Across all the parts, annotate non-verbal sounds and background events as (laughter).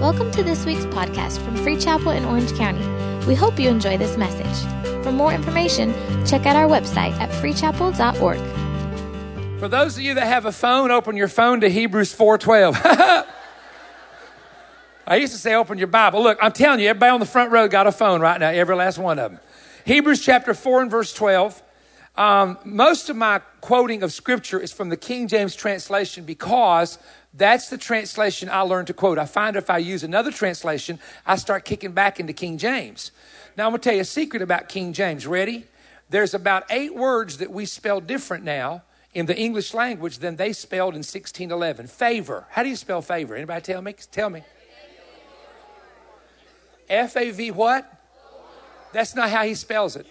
Welcome to this week's podcast from Free Chapel in Orange County. We hope you enjoy this message. For more information, check out our website at freechapel.org. For those of you that have a phone, open your phone to Hebrews 4:12. (laughs) I used to say open your Bible. Look, I'm telling you, everybody on the front row got a phone right now, every last one of them. Hebrews chapter 4 and verse 12. Um, most of my quoting of scripture is from the King James translation because that's the translation I learned to quote. I find if I use another translation, I start kicking back into King James. Now, I'm going to tell you a secret about King James. Ready? There's about eight words that we spell different now in the English language than they spelled in 1611. Favor. How do you spell favor? Anybody tell me? Tell me. F A V what? That's not how he spells it.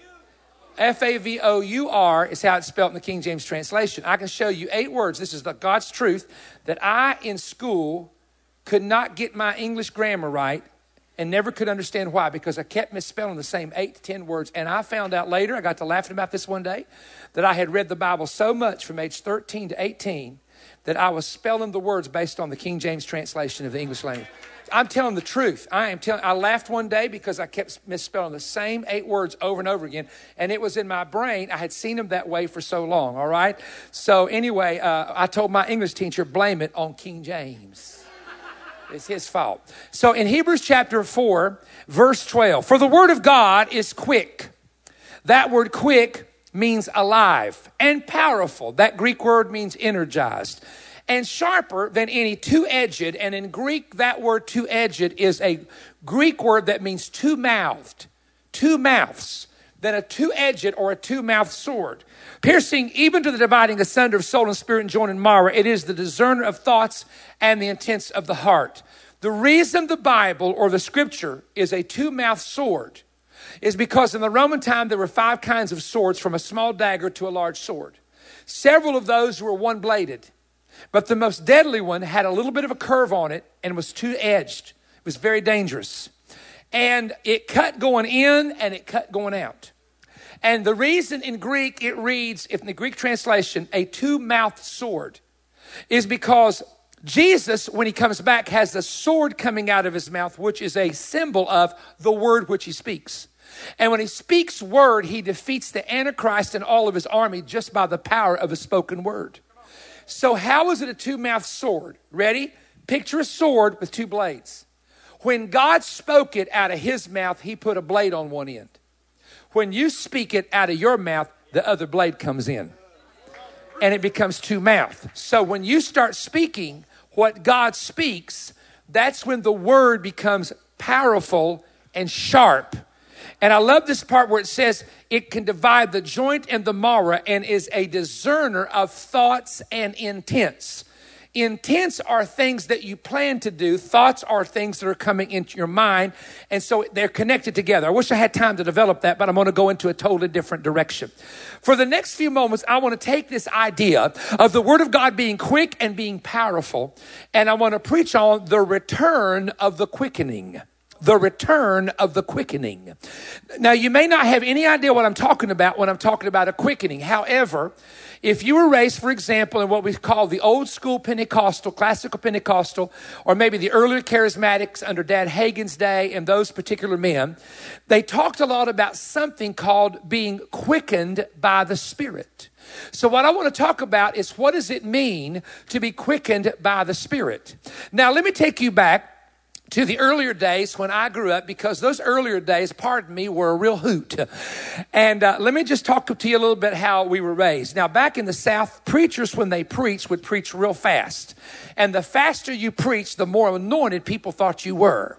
F A V O U R is how it's spelled in the King James translation. I can show you eight words. This is the God's truth that I in school could not get my English grammar right and never could understand why because I kept misspelling the same eight to ten words. And I found out later, I got to laughing about this one day, that I had read the Bible so much from age 13 to 18 that I was spelling the words based on the King James translation of the English language. I'm telling the truth. I am telling. I laughed one day because I kept misspelling the same eight words over and over again, and it was in my brain. I had seen them that way for so long. All right. So anyway, uh, I told my English teacher, blame it on King James. It's his fault. So in Hebrews chapter 4, verse 12, for the word of God is quick. That word quick means alive and powerful. That Greek word means energized and sharper than any two edged. And in Greek, that word two edged is a Greek word that means two mouthed, two mouths, than a two edged or a two mouthed sword. Piercing even to the dividing asunder of soul and spirit and joint and marrow, it is the discerner of thoughts and the intents of the heart. The reason the Bible or the scripture is a two mouthed sword is because in the Roman time there were five kinds of swords from a small dagger to a large sword. Several of those were one bladed. But the most deadly one had a little bit of a curve on it and was two edged. It was very dangerous. And it cut going in and it cut going out. And the reason in Greek it reads, if in the Greek translation, a two mouthed sword, is because Jesus, when he comes back, has the sword coming out of his mouth, which is a symbol of the word which he speaks. And when he speaks word, he defeats the Antichrist and all of his army just by the power of a spoken word. So, how is it a two mouthed sword? Ready? Picture a sword with two blades. When God spoke it out of his mouth, he put a blade on one end. When you speak it out of your mouth, the other blade comes in and it becomes two mouth. So, when you start speaking what God speaks, that's when the word becomes powerful and sharp and I love this part where it says it can divide the joint and the marrow and is a discerner of thoughts and intents. Intents are things that you plan to do. Thoughts are things that are coming into your mind. And so they're connected together. I wish I had time to develop that, but I'm going to go into a totally different direction. For the next few moments, I want to take this idea of the Word of God being quick and being powerful, and I want to preach on the return of the quickening the return of the quickening. Now, you may not have any idea what I'm talking about when I'm talking about a quickening. However, if you were raised, for example, in what we call the old school Pentecostal, classical Pentecostal, or maybe the earlier charismatics under Dad Hagin's day and those particular men, they talked a lot about something called being quickened by the Spirit. So, what I want to talk about is what does it mean to be quickened by the Spirit? Now, let me take you back to the earlier days when I grew up because those earlier days, pardon me, were a real hoot. And uh, let me just talk to you a little bit how we were raised. Now, back in the South, preachers, when they preached, would preach real fast. And the faster you preached, the more anointed people thought you were.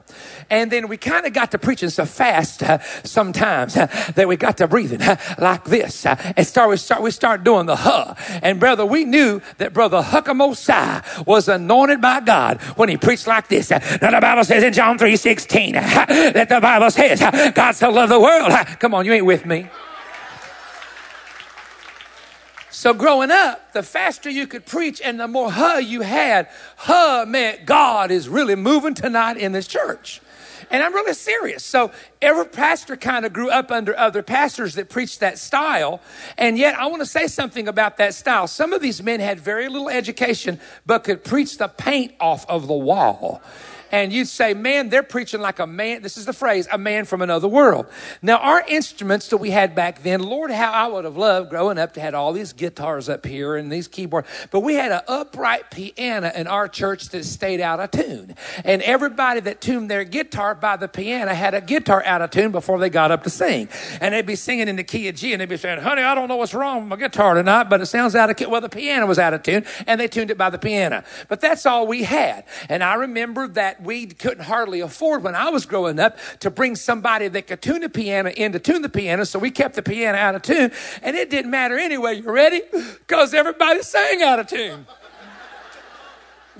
And then we kind of got to preaching so fast uh, sometimes uh, that we got to breathing uh, like this. Uh, and start, we, start, we start doing the huh. And brother, we knew that brother Huckamosai was anointed by God when he preached like this. Uh, now the Bible says in John 3 16 that the Bible says God so loved the world. Come on, you ain't with me. So growing up, the faster you could preach and the more huh you had, huh meant God is really moving tonight in this church. And I'm really serious. So every pastor kind of grew up under other pastors that preached that style. And yet I want to say something about that style. Some of these men had very little education, but could preach the paint off of the wall. And you'd say, man, they're preaching like a man. This is the phrase, a man from another world. Now, our instruments that we had back then, Lord, how I would have loved growing up to had all these guitars up here and these keyboards, but we had an upright piano in our church that stayed out of tune. And everybody that tuned their guitar by the piano had a guitar out of tune before they got up to sing. And they'd be singing in the key of G and they'd be saying, honey, I don't know what's wrong with my guitar tonight, but it sounds out of key. Well, the piano was out of tune and they tuned it by the piano. But that's all we had. And I remember that we couldn't hardly afford when I was growing up to bring somebody that could tune the piano in to tune the piano. So we kept the piano out of tune and it didn't matter anyway. You ready? Because everybody sang out of tune.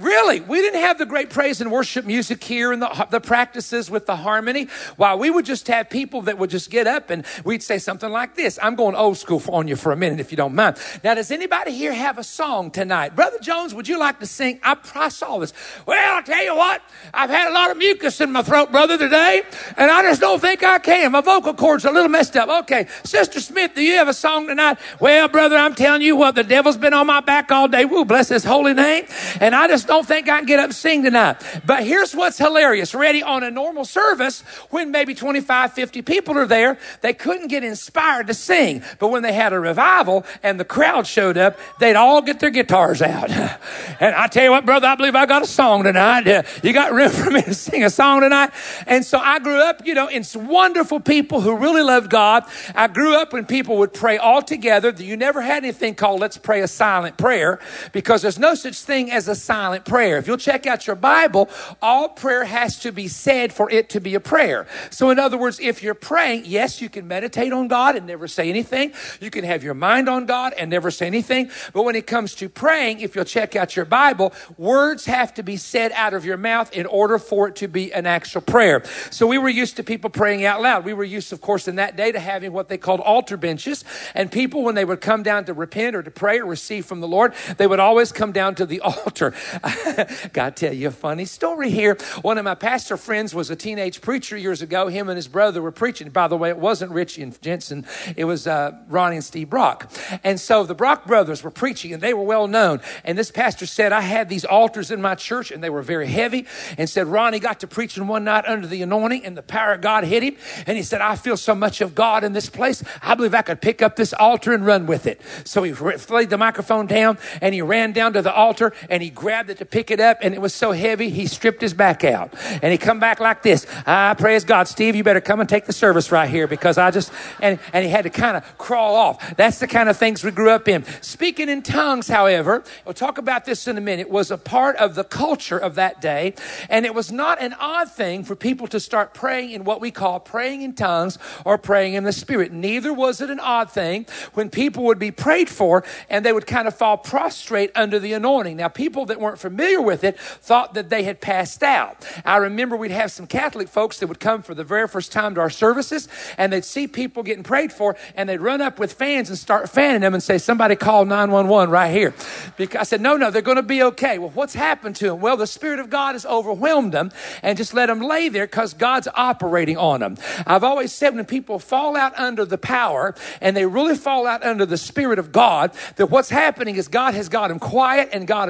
Really, we didn't have the great praise and worship music here and the, the practices with the harmony. While we would just have people that would just get up and we'd say something like this. I'm going old school on you for a minute if you don't mind. Now, does anybody here have a song tonight? Brother Jones, would you like to sing? I, I saw this. Well, I'll tell you what, I've had a lot of mucus in my throat, brother, today, and I just don't think I can. My vocal cords are a little messed up. Okay, Sister Smith, do you have a song tonight? Well, brother, I'm telling you what, the devil's been on my back all day. Woo, bless his holy name. And I just don't think I can get up and sing tonight. But here's what's hilarious. Ready on a normal service, when maybe 25, 50 people are there, they couldn't get inspired to sing. But when they had a revival and the crowd showed up, they'd all get their guitars out. (laughs) and I tell you what, brother, I believe I got a song tonight. You got room for me to sing a song tonight? And so I grew up, you know, in wonderful people who really loved God. I grew up when people would pray all together. You never had anything called let's pray a silent prayer because there's no such thing as a silent prayer. If you'll check out your Bible, all prayer has to be said for it to be a prayer. So, in other words, if you're praying, yes, you can meditate on God and never say anything. You can have your mind on God and never say anything. But when it comes to praying, if you'll check out your Bible, words have to be said out of your mouth in order for it to be an actual prayer. So, we were used to people praying out loud. We were used, of course, in that day to having what they called altar benches. And people, when they would come down to repent or to pray or receive from the Lord, they would always come down to the (laughs) altar. (laughs) Got to tell you a funny story here. One of my pastor friends was a teenage preacher years ago. Him and his brother were preaching. By the way, it wasn't Richie and Jensen. It was uh, Ronnie and Steve Brock. And so the Brock brothers were preaching and they were well known. And this pastor said, I had these altars in my church and they were very heavy. And said, Ronnie got to preaching one night under the anointing and the power of God hit him. And he said, I feel so much of God in this place. I believe I could pick up this altar and run with it. So he laid the microphone down and he ran down to the altar and he grabbed to pick it up and it was so heavy he stripped his back out. And he come back like this. I praise god steve you better come and take the service right here because i just and, and he had to kind of crawl off. That's the kind of things we grew up in. Speaking in tongues however we'll talk about this in a minute was a part of the culture of that day. And it was not an odd thing for people to start praying in what we call praying in tongues or praying in the spirit. Neither was it an odd thing when people would be prayed for and they would kind of fall prostrate under the anointing. Now people that weren't familiar with it thought that they had passed out. I remember we'd have some Catholic folks that would come for the very first time to our services and they'd see people getting prayed for and they'd run up with fans and start fanning them and say, somebody call 911 right here. Because I said, no, no, they're going to be okay. Well, what's happened to them? Well, the Spirit of God has overwhelmed them and just let them lay there because God's operating on them. I've always said when people fall out under the power and they really fall out under the Spirit of God, that what's happening is God has got them quiet and God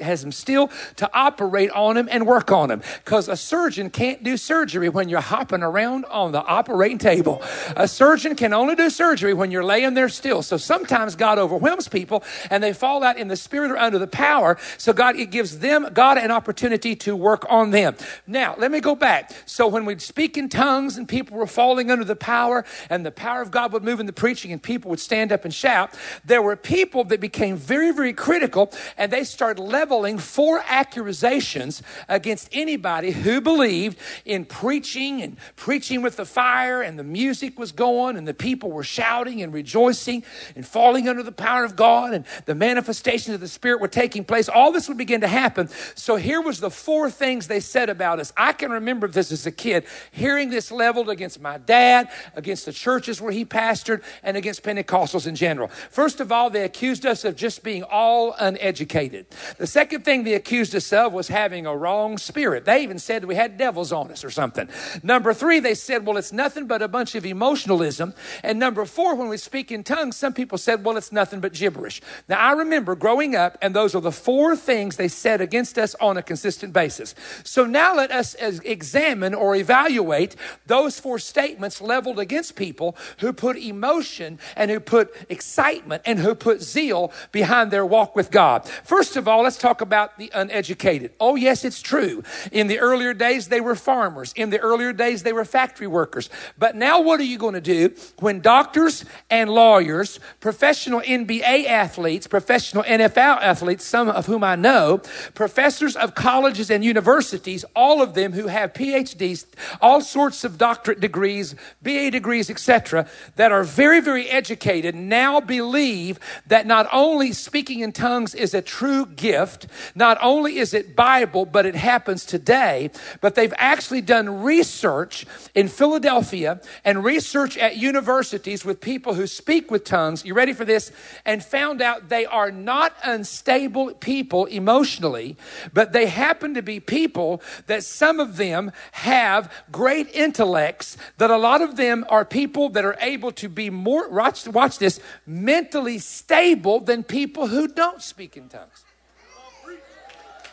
has them still to operate on him and work on him. Because a surgeon can't do surgery when you're hopping around on the operating table. A surgeon can only do surgery when you're laying there still. So sometimes God overwhelms people and they fall out in the spirit or under the power. So God, it gives them, God, an opportunity to work on them. Now, let me go back. So when we'd speak in tongues and people were falling under the power and the power of God would move in the preaching and people would stand up and shout, there were people that became very, very critical and they started leveling four accusations against anybody who believed in preaching and preaching with the fire and the music was going and the people were shouting and rejoicing and falling under the power of God and the manifestations of the Spirit were taking place. All this would begin to happen. So here was the four things they said about us. I can remember this as a kid, hearing this leveled against my dad, against the churches where he pastored, and against Pentecostals in general. First of all, they accused us of just being all uneducated. The second thing they accused us of was having a wrong spirit. They even said we had devils on us or something. Number three, they said, well, it's nothing but a bunch of emotionalism. And number four, when we speak in tongues, some people said, well, it's nothing but gibberish. Now, I remember growing up, and those are the four things they said against us on a consistent basis. So now let us examine or evaluate those four statements leveled against people who put emotion and who put excitement and who put zeal behind their walk with God. First of all, let's talk about the uneducated. Oh, yes, it's true. In the earlier days, they were farmers. In the earlier days, they were factory workers. But now, what are you going to do when doctors and lawyers, professional NBA athletes, professional NFL athletes, some of whom I know, professors of colleges and universities, all of them who have PhDs, all sorts of doctorate degrees, BA degrees, etc., that are very, very educated, now believe that not only speaking in tongues is a true gift, not only is it Bible, but it happens today, but they've actually done research in Philadelphia and research at universities with people who speak with tongues. You ready for this? And found out they are not unstable people emotionally, but they happen to be people that some of them have great intellects, that a lot of them are people that are able to be more, watch, watch this, mentally stable than people who don't speak in tongues.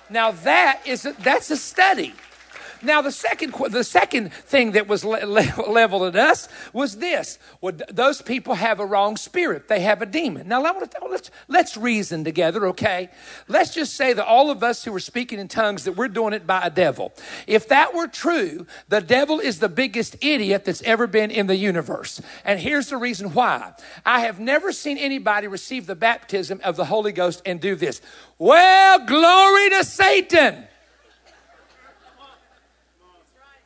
Now that is a, that's a study. Now, the second, the second thing that was le- le- (laughs) leveled at us was this. Well, th- those people have a wrong spirit. They have a demon. Now, let's, let's reason together, okay? Let's just say that all of us who are speaking in tongues, that we're doing it by a devil. If that were true, the devil is the biggest idiot that's ever been in the universe. And here's the reason why. I have never seen anybody receive the baptism of the Holy Ghost and do this. Well, glory to Satan.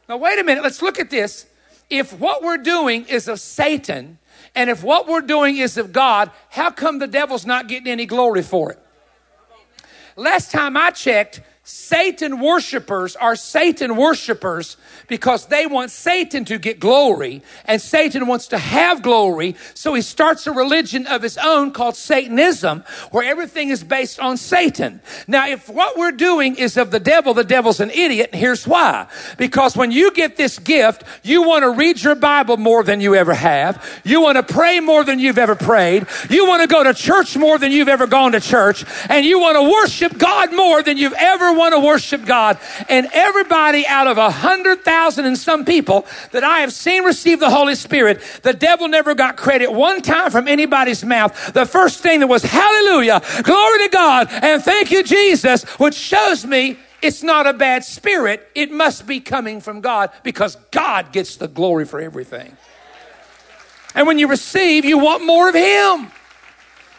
Now, wait a minute, let's look at this. If what we're doing is of Satan, and if what we're doing is of God, how come the devil's not getting any glory for it? Last time I checked, Satan worshipers are Satan worshipers because they want Satan to get glory and Satan wants to have glory. So he starts a religion of his own called Satanism where everything is based on Satan. Now, if what we're doing is of the devil, the devil's an idiot. And here's why. Because when you get this gift, you want to read your Bible more than you ever have. You want to pray more than you've ever prayed. You want to go to church more than you've ever gone to church. And you want to worship God more than you've ever want to worship God. And everybody out of a hundred thousand and some people that I have seen receive the Holy Spirit, the devil never got credit one time from anybody's mouth. The first thing that was hallelujah, glory to God, and thank you, Jesus, which shows me it's not a bad spirit. It must be coming from God because God gets the glory for everything. And when you receive, you want more of Him.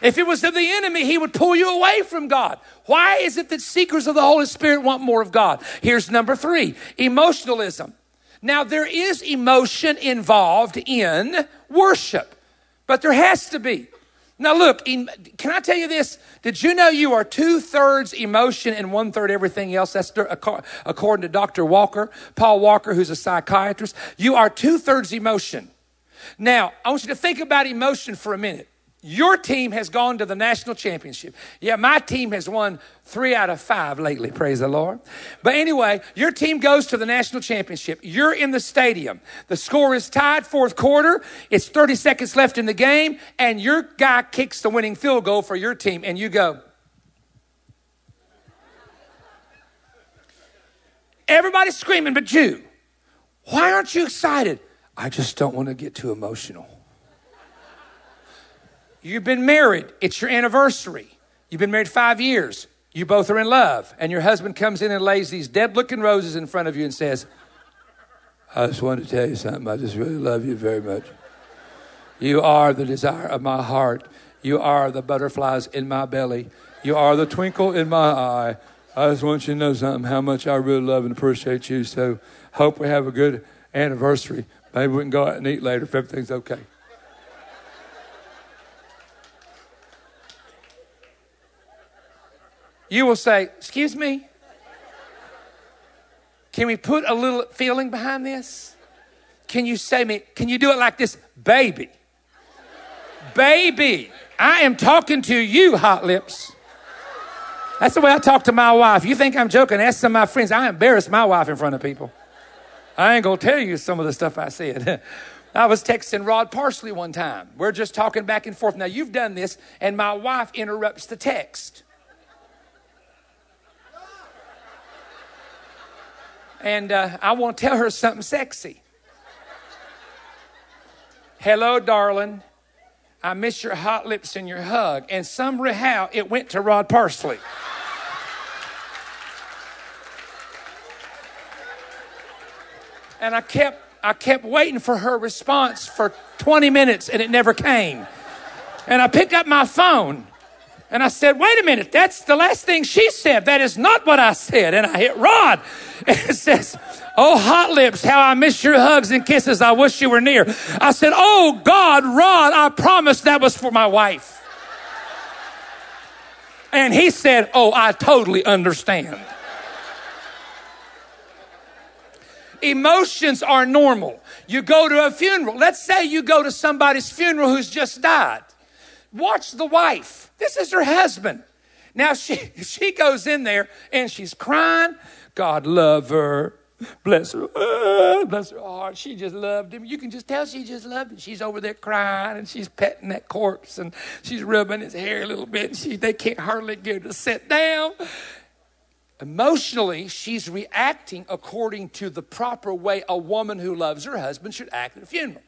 If it was of the enemy, he would pull you away from God. Why is it that seekers of the Holy Spirit want more of God? Here's number three emotionalism. Now, there is emotion involved in worship, but there has to be. Now, look, can I tell you this? Did you know you are two thirds emotion and one third everything else? That's according to Dr. Walker, Paul Walker, who's a psychiatrist. You are two thirds emotion. Now, I want you to think about emotion for a minute. Your team has gone to the national championship. Yeah, my team has won three out of five lately, praise the Lord. But anyway, your team goes to the national championship. You're in the stadium. The score is tied, fourth quarter. It's 30 seconds left in the game, and your guy kicks the winning field goal for your team, and you go, Everybody's screaming, but you. Why aren't you excited? I just don't want to get too emotional. You've been married, it's your anniversary. You've been married five years. You both are in love, and your husband comes in and lays these dead looking roses in front of you and says, I just wanted to tell you something. I just really love you very much. You are the desire of my heart. You are the butterflies in my belly. You are the twinkle in my eye. I just want you to know something, how much I really love and appreciate you. So hope we have a good anniversary. Maybe we can go out and eat later if everything's okay. You will say, Excuse me? Can we put a little feeling behind this? Can you say me, can you do it like this? Baby. Baby, I am talking to you, hot lips. That's the way I talk to my wife. You think I'm joking? Ask some of my friends. I embarrass my wife in front of people. I ain't gonna tell you some of the stuff I said. (laughs) I was texting Rod Parsley one time. We're just talking back and forth. Now, you've done this, and my wife interrupts the text. And uh, I want to tell her something sexy. Hello, darling. I miss your hot lips and your hug. And somehow it went to Rod Parsley. And I kept I kept waiting for her response for 20 minutes and it never came. And I picked up my phone and I said, wait a minute, that's the last thing she said. That is not what I said. And I hit Rod. (laughs) And it says, Oh, hot lips, how I miss your hugs and kisses. I wish you were near. I said, Oh, God, Rod, I promised that was for my wife. And he said, Oh, I totally understand. Emotions are normal. You go to a funeral. Let's say you go to somebody's funeral who's just died. Watch the wife. This is her husband. Now she (laughs) she goes in there and she's crying. God love her. Bless her, uh, bless her heart. She just loved him. You can just tell she just loved him. She's over there crying and she's petting that corpse and she's rubbing his hair a little bit. And she, they can't hardly get her to sit down. Emotionally, she's reacting according to the proper way a woman who loves her husband should act at a funeral.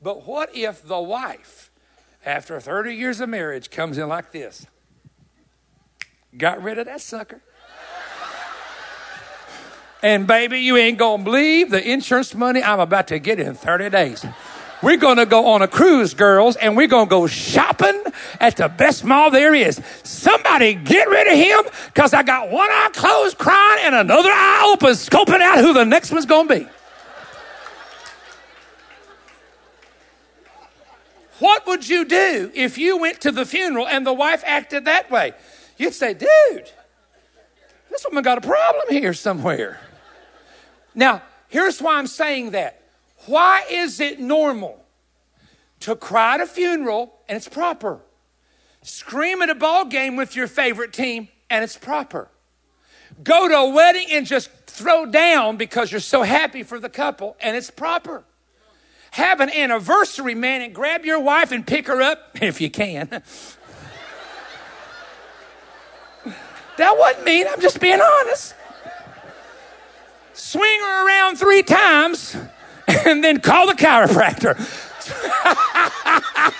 But what if the wife, after 30 years of marriage, comes in like this? Got rid of that sucker. And baby, you ain't gonna believe the insurance money I'm about to get in 30 days. We're to go on a cruise, girls, and we're to go shopping at the best mall there is. Somebody get rid of him because I got one eye closed crying and another eye open scoping out who the next one's to be. What would you do if you went to the funeral and the wife acted that way? You'd say, dude, this woman got a problem here somewhere. Now, here's why I'm saying that. Why is it normal to cry at a funeral and it's proper? Scream at a ball game with your favorite team and it's proper. Go to a wedding and just throw down because you're so happy for the couple and it's proper. Have an anniversary, man, and grab your wife and pick her up (laughs) if you can. that wasn't mean, I'm just being honest. Swing her around three times (laughs) and then call the chiropractor. (laughs)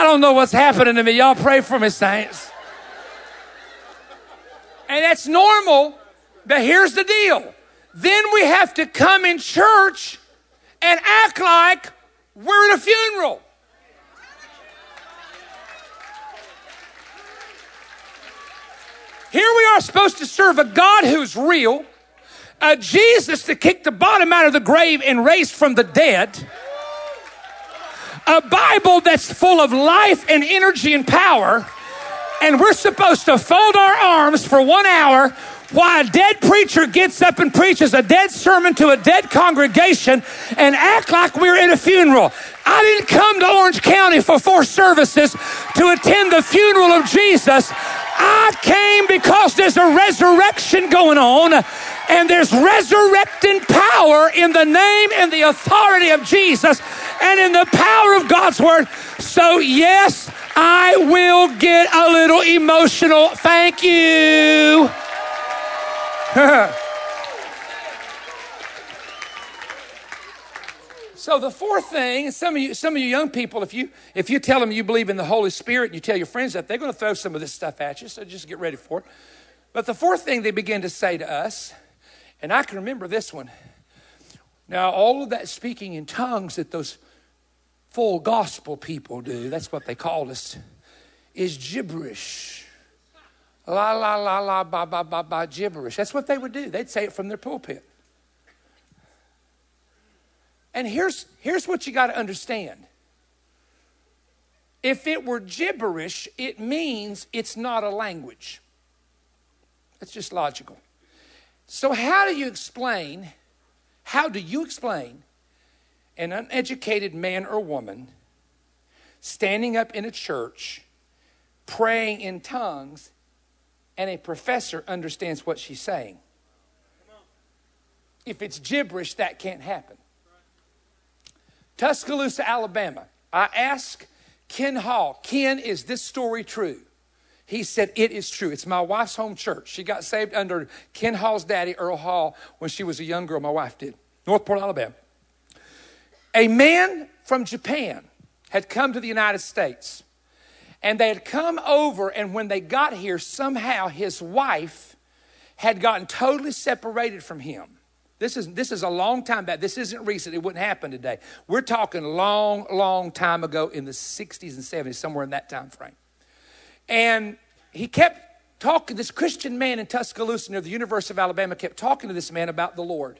I don't know what's happening to me. Y'all pray for me, saints. And that's normal, but here's the deal. Then we have to come in church and act like we're at a funeral. Here we are supposed to serve a God who's real, a Jesus that kicked the bottom out of the grave and raised from the dead, a Bible that's full of life and energy and power, and we're supposed to fold our arms for one hour while a dead preacher gets up and preaches a dead sermon to a dead congregation and act like we're in a funeral. I didn't come to Orange County for four services to attend the funeral of Jesus. I came because there's a resurrection going on and there's resurrecting power in the name and the authority of Jesus and in the power of God's word. So, yes, I will get a little emotional. Thank you. (laughs) So the fourth thing, some of you, some of you young people, if you if you tell them you believe in the Holy Spirit and you tell your friends that, they're going to throw some of this stuff at you. So just get ready for it. But the fourth thing they begin to say to us, and I can remember this one. Now, all of that speaking in tongues that those full gospel people do, that's what they call us, is gibberish. La la la la ba ba ba ba gibberish. That's what they would do. They'd say it from their pulpit. And here's, here's what you got to understand if it were gibberish, it means it's not a language. That's just logical. So, how do you explain How do you explain an uneducated man or woman standing up in a church praying in tongues and a professor understands what she's saying? If it's gibberish, that can't happen. Tuscaloosa, Alabama. I asked Ken Hall, Ken, is this story true? He said, It is true. It's my wife's home church. She got saved under Ken Hall's daddy, Earl Hall, when she was a young girl. My wife did. Northport, Alabama. A man from Japan had come to the United States. And they had come over, and when they got here, somehow his wife had gotten totally separated from him. This is, this is a long time back. This isn't recent. It wouldn't happen today. We're talking long, long time ago in the 60s and 70s, somewhere in that time frame. And he kept talking, this Christian man in Tuscaloosa near the University of Alabama kept talking to this man about the Lord.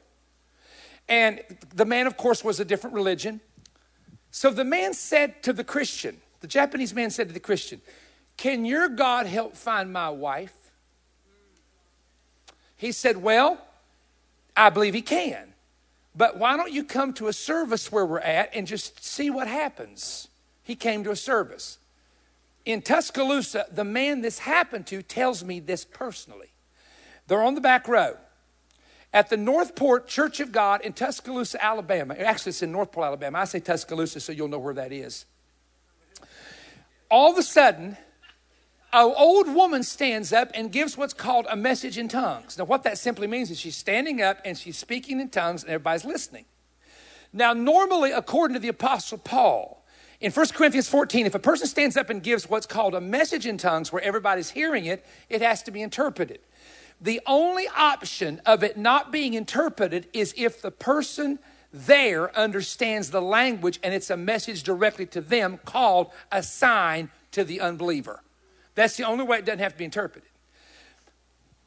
And the man, of course, was a different religion. So the man said to the Christian, the Japanese man said to the Christian, Can your God help find my wife? He said, Well, I believe he can. But why don't you come to a service where we're at and just see what happens? He came to a service. In Tuscaloosa, the man this happened to tells me this personally. They're on the back row at the Northport Church of God in Tuscaloosa, Alabama. Actually, it's in Northport, Alabama. I say Tuscaloosa so you'll know where that is. All of a sudden, an old woman stands up and gives what's called a message in tongues. Now, what that simply means is she's standing up and she's speaking in tongues and everybody's listening. Now, normally, according to the Apostle Paul, in 1 Corinthians 14, if a person stands up and gives what's called a message in tongues where everybody's hearing it, it has to be interpreted. The only option of it not being interpreted is if the person there understands the language and it's a message directly to them called a sign to the unbeliever. That's the only way it doesn't have to be interpreted.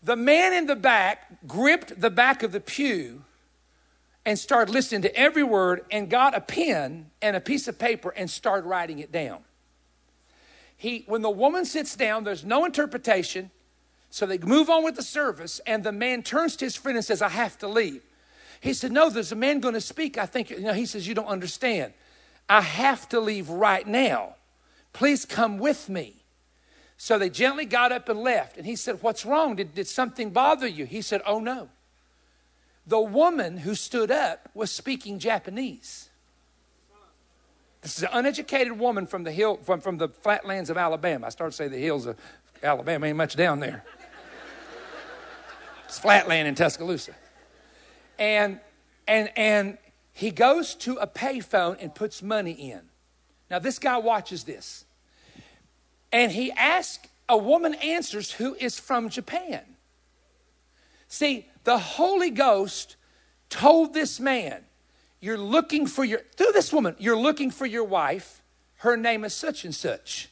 The man in the back gripped the back of the pew and started listening to every word and got a pen and a piece of paper and started writing it down. He, when the woman sits down, there's no interpretation. So they move on with the service, and the man turns to his friend and says, I have to leave. He said, No, there's a man going to speak. I think, you know, he says, You don't understand. I have to leave right now. Please come with me. So they gently got up and left. And he said, What's wrong? Did, did something bother you? He said, Oh, no. The woman who stood up was speaking Japanese. This is an uneducated woman from the hill, from, from the flatlands of Alabama. I started to say the hills of Alabama, ain't much down there. It's flatland in Tuscaloosa. And, and, and he goes to a payphone and puts money in. Now, this guy watches this. And he asks, a woman answers who is from Japan. See, the Holy Ghost told this man, You're looking for your, through this woman, you're looking for your wife. Her name is such and such.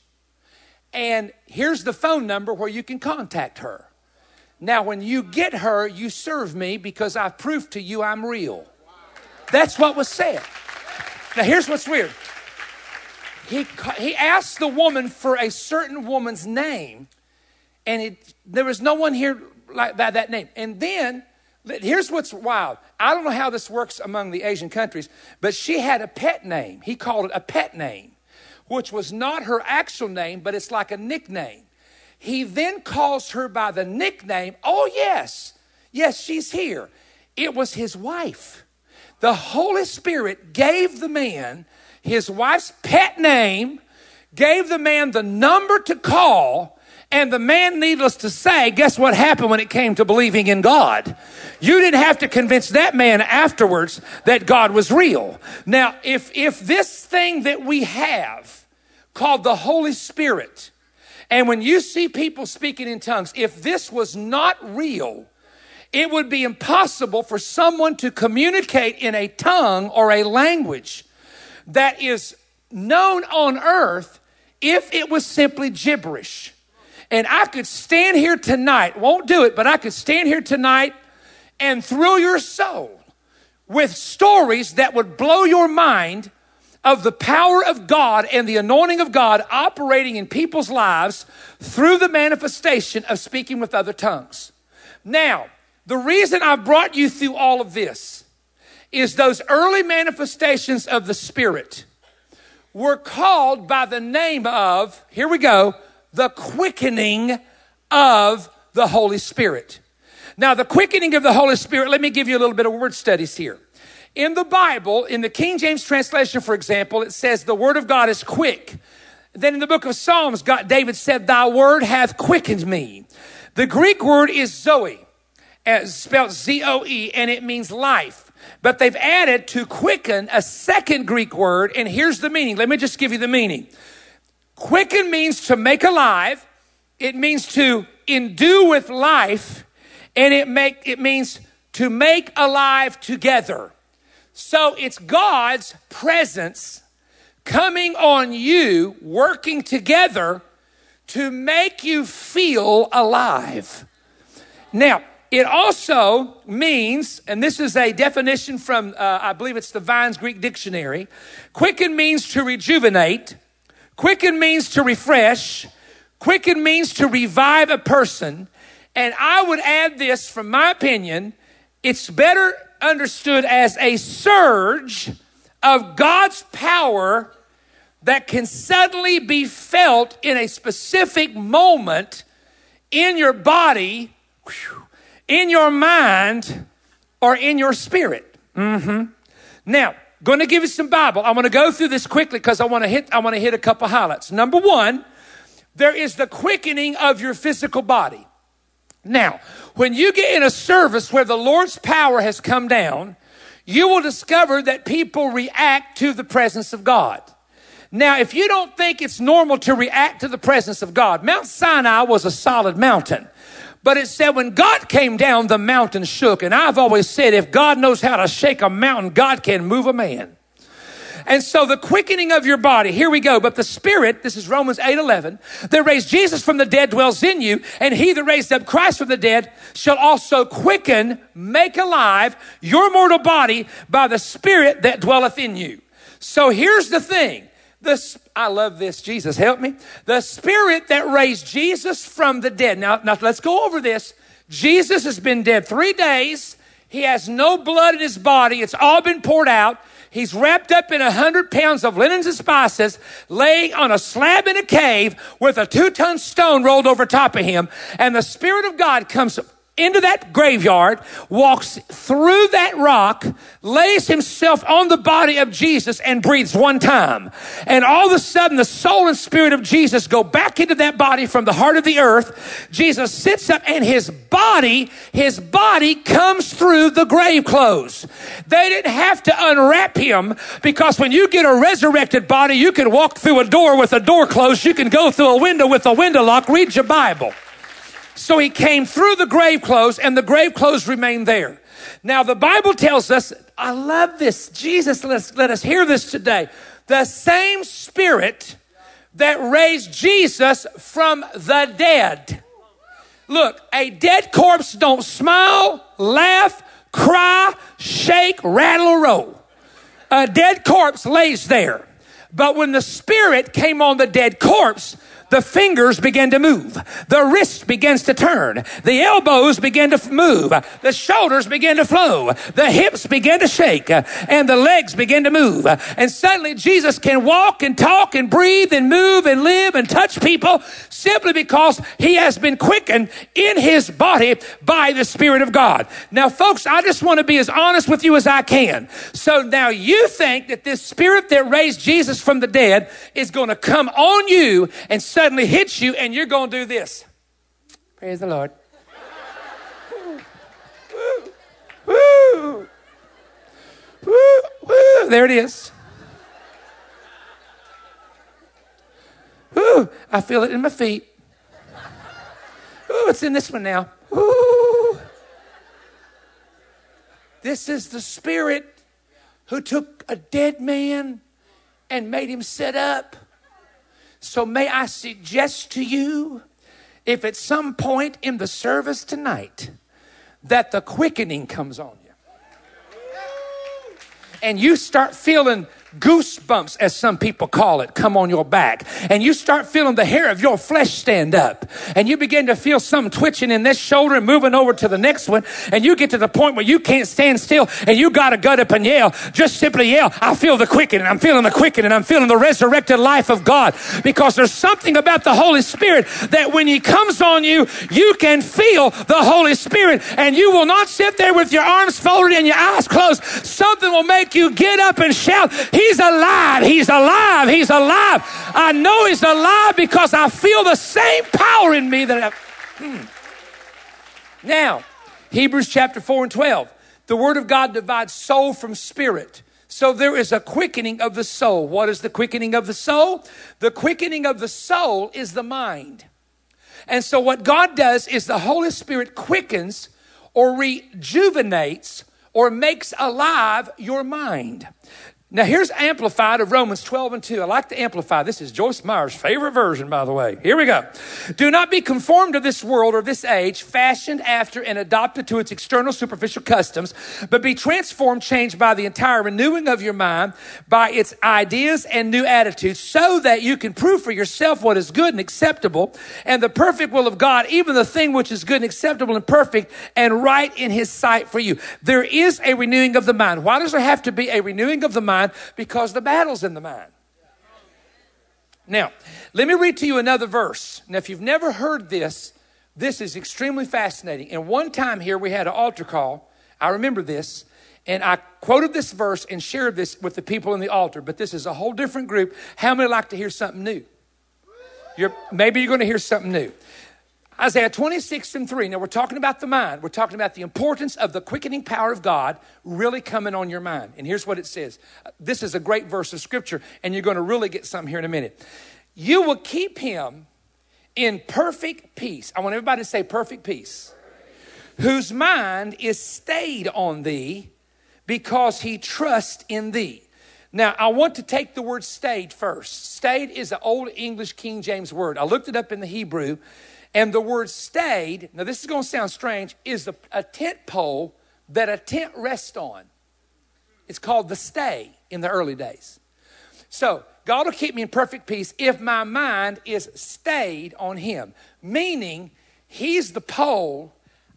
And here's the phone number where you can contact her. Now, when you get her, you serve me because I've proved to you I'm real. That's what was said. Now, here's what's weird. He, he asked the woman for a certain woman's name, and it, there was no one here like by that name. And then, here's what's wild. I don't know how this works among the Asian countries, but she had a pet name. He called it a pet name, which was not her actual name, but it's like a nickname. He then calls her by the nickname. Oh, yes, yes, she's here. It was his wife. The Holy Spirit gave the man his wife's pet name, gave the man the number to call, and the man, needless to say, guess what happened when it came to believing in God? You didn't have to convince that man afterwards that God was real. Now, if, if this thing that we have called the Holy Spirit, and when you see people speaking in tongues, if this was not real, it would be impossible for someone to communicate in a tongue or a language that is known on earth if it was simply gibberish. And I could stand here tonight, won't do it, but I could stand here tonight and thrill your soul with stories that would blow your mind of the power of God and the anointing of God operating in people's lives through the manifestation of speaking with other tongues. Now, the reason I brought you through all of this is those early manifestations of the Spirit were called by the name of, here we go, the quickening of the Holy Spirit. Now, the quickening of the Holy Spirit, let me give you a little bit of word studies here. In the Bible, in the King James translation, for example, it says the word of God is quick. Then in the book of Psalms, God, David said, Thy word hath quickened me. The Greek word is Zoe, spelled Z O E, and it means life. But they've added to quicken a second Greek word, and here's the meaning. Let me just give you the meaning. Quicken means to make alive, it means to endue with life, and it make it means to make alive together. So it's God's presence coming on you, working together to make you feel alive. Now, it also means, and this is a definition from, uh, I believe it's the Vine's Greek Dictionary. Quicken means to rejuvenate. Quicken means to refresh. Quicken means to revive a person. And I would add this, from my opinion, it's better understood as a surge of God's power that can suddenly be felt in a specific moment in your body, in your mind, or in your spirit. Mm-hmm. Now, going to give you some Bible. I'm going to go through this quickly because I want to hit. I want to hit a couple highlights. Number one, there is the quickening of your physical body. Now, when you get in a service where the Lord's power has come down, you will discover that people react to the presence of God. Now, if you don't think it's normal to react to the presence of God, Mount Sinai was a solid mountain. But it said when God came down, the mountain shook. And I've always said if God knows how to shake a mountain, God can move a man. And so the quickening of your body, here we go. But the spirit, this is Romans 8 11, that raised Jesus from the dead dwells in you, and he that raised up Christ from the dead shall also quicken, make alive your mortal body by the spirit that dwelleth in you. So here's the thing. The, I love this. Jesus, help me. The spirit that raised Jesus from the dead. Now, now let's go over this. Jesus has been dead three days. He has no blood in his body. It's all been poured out. He's wrapped up in a hundred pounds of linens and spices, laying on a slab in a cave with a two ton stone rolled over top of him. And the Spirit of God comes into that graveyard, walks through that rock, lays himself on the body of Jesus and breathes one time. And all of a sudden, the soul and spirit of Jesus go back into that body from the heart of the earth. Jesus sits up and his body, his body comes through the grave clothes. They didn't have to unwrap him because when you get a resurrected body, you can walk through a door with a door closed. You can go through a window with a window lock. Read your Bible. So he came through the grave clothes and the grave clothes remained there. Now the Bible tells us, I love this. Jesus, let us, let us hear this today. The same spirit that raised Jesus from the dead. Look, a dead corpse don't smile, laugh, cry, shake, rattle, or roll. A dead corpse lays there. But when the spirit came on the dead corpse, the fingers begin to move. The wrist begins to turn. The elbows begin to move. The shoulders begin to flow. The hips begin to shake uh, and the legs begin to move. And suddenly Jesus can walk and talk and breathe and move and live and touch people simply because he has been quickened in his body by the Spirit of God. Now, folks, I just want to be as honest with you as I can. So now you think that this Spirit that raised Jesus from the dead is going to come on you and suddenly hits you and you're going to do this. Praise the Lord. Woo, woo, woo, There it is. Woo, I feel it in my feet. Ooh, it's in this one now. Ooh. This is the spirit who took a dead man and made him sit up so, may I suggest to you, if at some point in the service tonight, that the quickening comes on you. And you start feeling goosebumps, as some people call it, come on your back. And you start feeling the hair of your flesh stand up. And you begin to feel something twitching in this shoulder and moving over to the next one. And you get to the point where you can't stand still and you got to gut up and yell. Just simply yell, I feel the quickening. I'm feeling the quickening. I'm feeling the resurrected life of God. Because there's something about the Holy Spirit that when He comes on you, you can feel the Holy Spirit and you will not sit there with your arms folded and your eyes closed. Something will make you get up and shout, He's alive. He's alive. He's alive. I know He's alive because I feel the same power in me that I. Hmm. Now, Hebrews chapter 4 and 12. The Word of God divides soul from spirit. So there is a quickening of the soul. What is the quickening of the soul? The quickening of the soul is the mind. And so what God does is the Holy Spirit quickens or rejuvenates or makes alive your mind. Now, here's Amplified of Romans 12 and 2. I like to amplify. This is Joyce Meyer's favorite version, by the way. Here we go. Do not be conformed to this world or this age, fashioned after and adopted to its external superficial customs, but be transformed, changed by the entire renewing of your mind, by its ideas and new attitudes, so that you can prove for yourself what is good and acceptable and the perfect will of God, even the thing which is good and acceptable and perfect and right in His sight for you. There is a renewing of the mind. Why does there have to be a renewing of the mind? Mind because the battle's in the mind. Now, let me read to you another verse. Now, if you've never heard this, this is extremely fascinating. And one time here, we had an altar call. I remember this. And I quoted this verse and shared this with the people in the altar. But this is a whole different group. How many like to hear something new? You're, maybe you're going to hear something new. Isaiah 26 and 3. Now, we're talking about the mind. We're talking about the importance of the quickening power of God really coming on your mind. And here's what it says this is a great verse of scripture, and you're going to really get something here in a minute. You will keep him in perfect peace. I want everybody to say perfect peace. Whose mind is stayed on thee because he trusts in thee. Now, I want to take the word stayed first. Stayed is an old English King James word. I looked it up in the Hebrew and the word stayed, now this is going to sound strange, is the, a tent pole that a tent rests on. It's called the stay in the early days. So, God will keep me in perfect peace if my mind is stayed on Him, meaning He's the pole,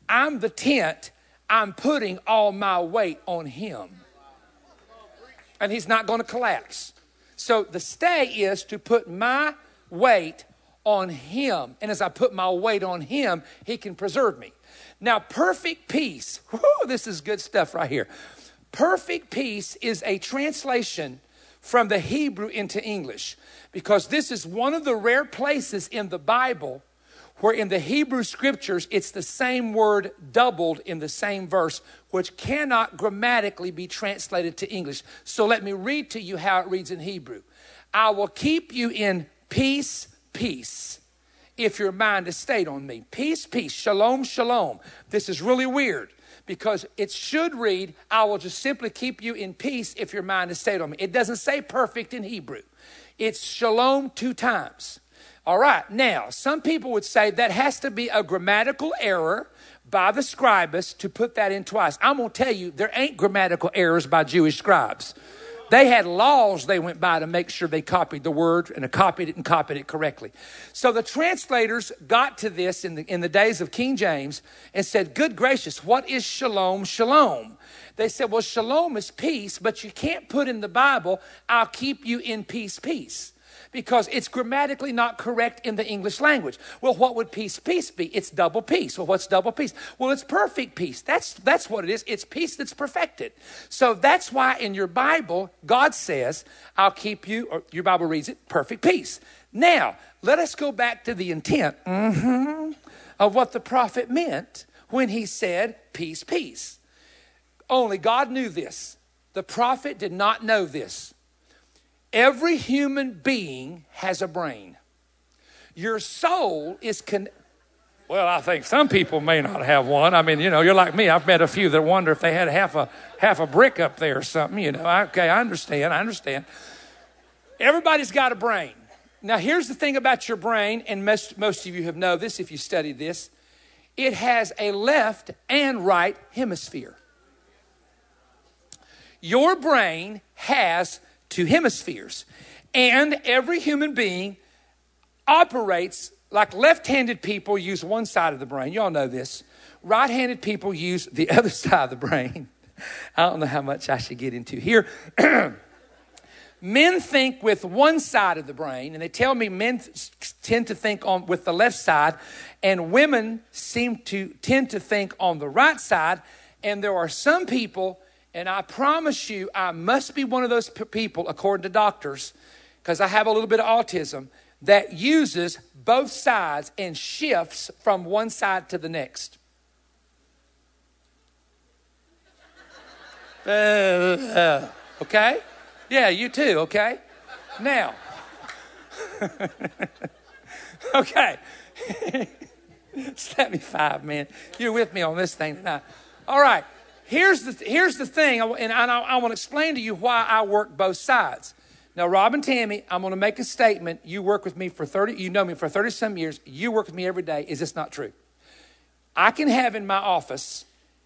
I'm the tent, I'm putting all my weight on Him. And He's not going to collapse. So, the stay is to put my weight on Him. And as I put my weight on Him, He can preserve me. Now, perfect peace, whoo, this is good stuff right here. Perfect peace is a translation from the Hebrew into English because this is one of the rare places in the Bible where in the Hebrew scriptures it's the same word doubled in the same verse, which cannot grammatically be translated to English. So let me read to you how it reads in Hebrew I will keep you in peace peace if your mind is stayed on me. Peace, peace, shalom, shalom. This is really weird because it should read, I will just simply keep you in peace if your mind is stayed on me. It doesn't say perfect in Hebrew, it's shalom two times. All right, now, some people would say that has to be a grammatical error by the scribes to put that in twice. I'm going to tell you, there ain't grammatical errors by Jewish scribes. They had laws they went by to make sure they copied the word and copied it and copied it correctly. So the translators got to this in the, in the days of King James and said, Good gracious, what is shalom, shalom? They said, Well, shalom is peace, but you can't put in the Bible, I'll keep you in peace, peace because it's grammatically not correct in the English language. Well, what would peace peace be? It's double peace. Well, what's double peace? Well, it's perfect peace. That's that's what it is. It's peace that's perfected. So that's why in your Bible, God says, I'll keep you, or your Bible reads it, perfect peace. Now, let us go back to the intent mm-hmm, of what the prophet meant when he said, peace, peace. Only God knew this. The prophet did not know this. Every human being has a brain. Your soul is con. Well, I think some people may not have one. I mean, you know, you're like me. I've met a few that wonder if they had half a half a brick up there or something. You know, okay, I understand. I understand. Everybody's got a brain. Now, here's the thing about your brain, and most most of you have know this if you studied this. It has a left and right hemisphere. Your brain has two hemispheres. And every human being operates like left handed people use one side of the brain. Y'all know this. Right handed people use the (laughs) other side of the brain. I don't know how much I should get into here. (clears throat) men think with one side of the brain, and they tell me men tend to think on with the left side, and women seem to tend to think on the right side. And there are some people, and I promise you, I must be one of those people, according to doctors, because I have a little bit of autism, that uses both sides and shifts from one side to the next. (laughs) Uh, uh, okay? Yeah, you too, okay? Now, (laughs) okay. (laughs) Slap me five, man. You're with me on this thing tonight. All right. Here's the, here's the thing, and I, I want to explain to you why I work both sides. Now, Rob and Tammy, I'm going to make a statement. You work with me for 30, you know me for 30 some years. You work with me every day. Is this not true? I can have in my office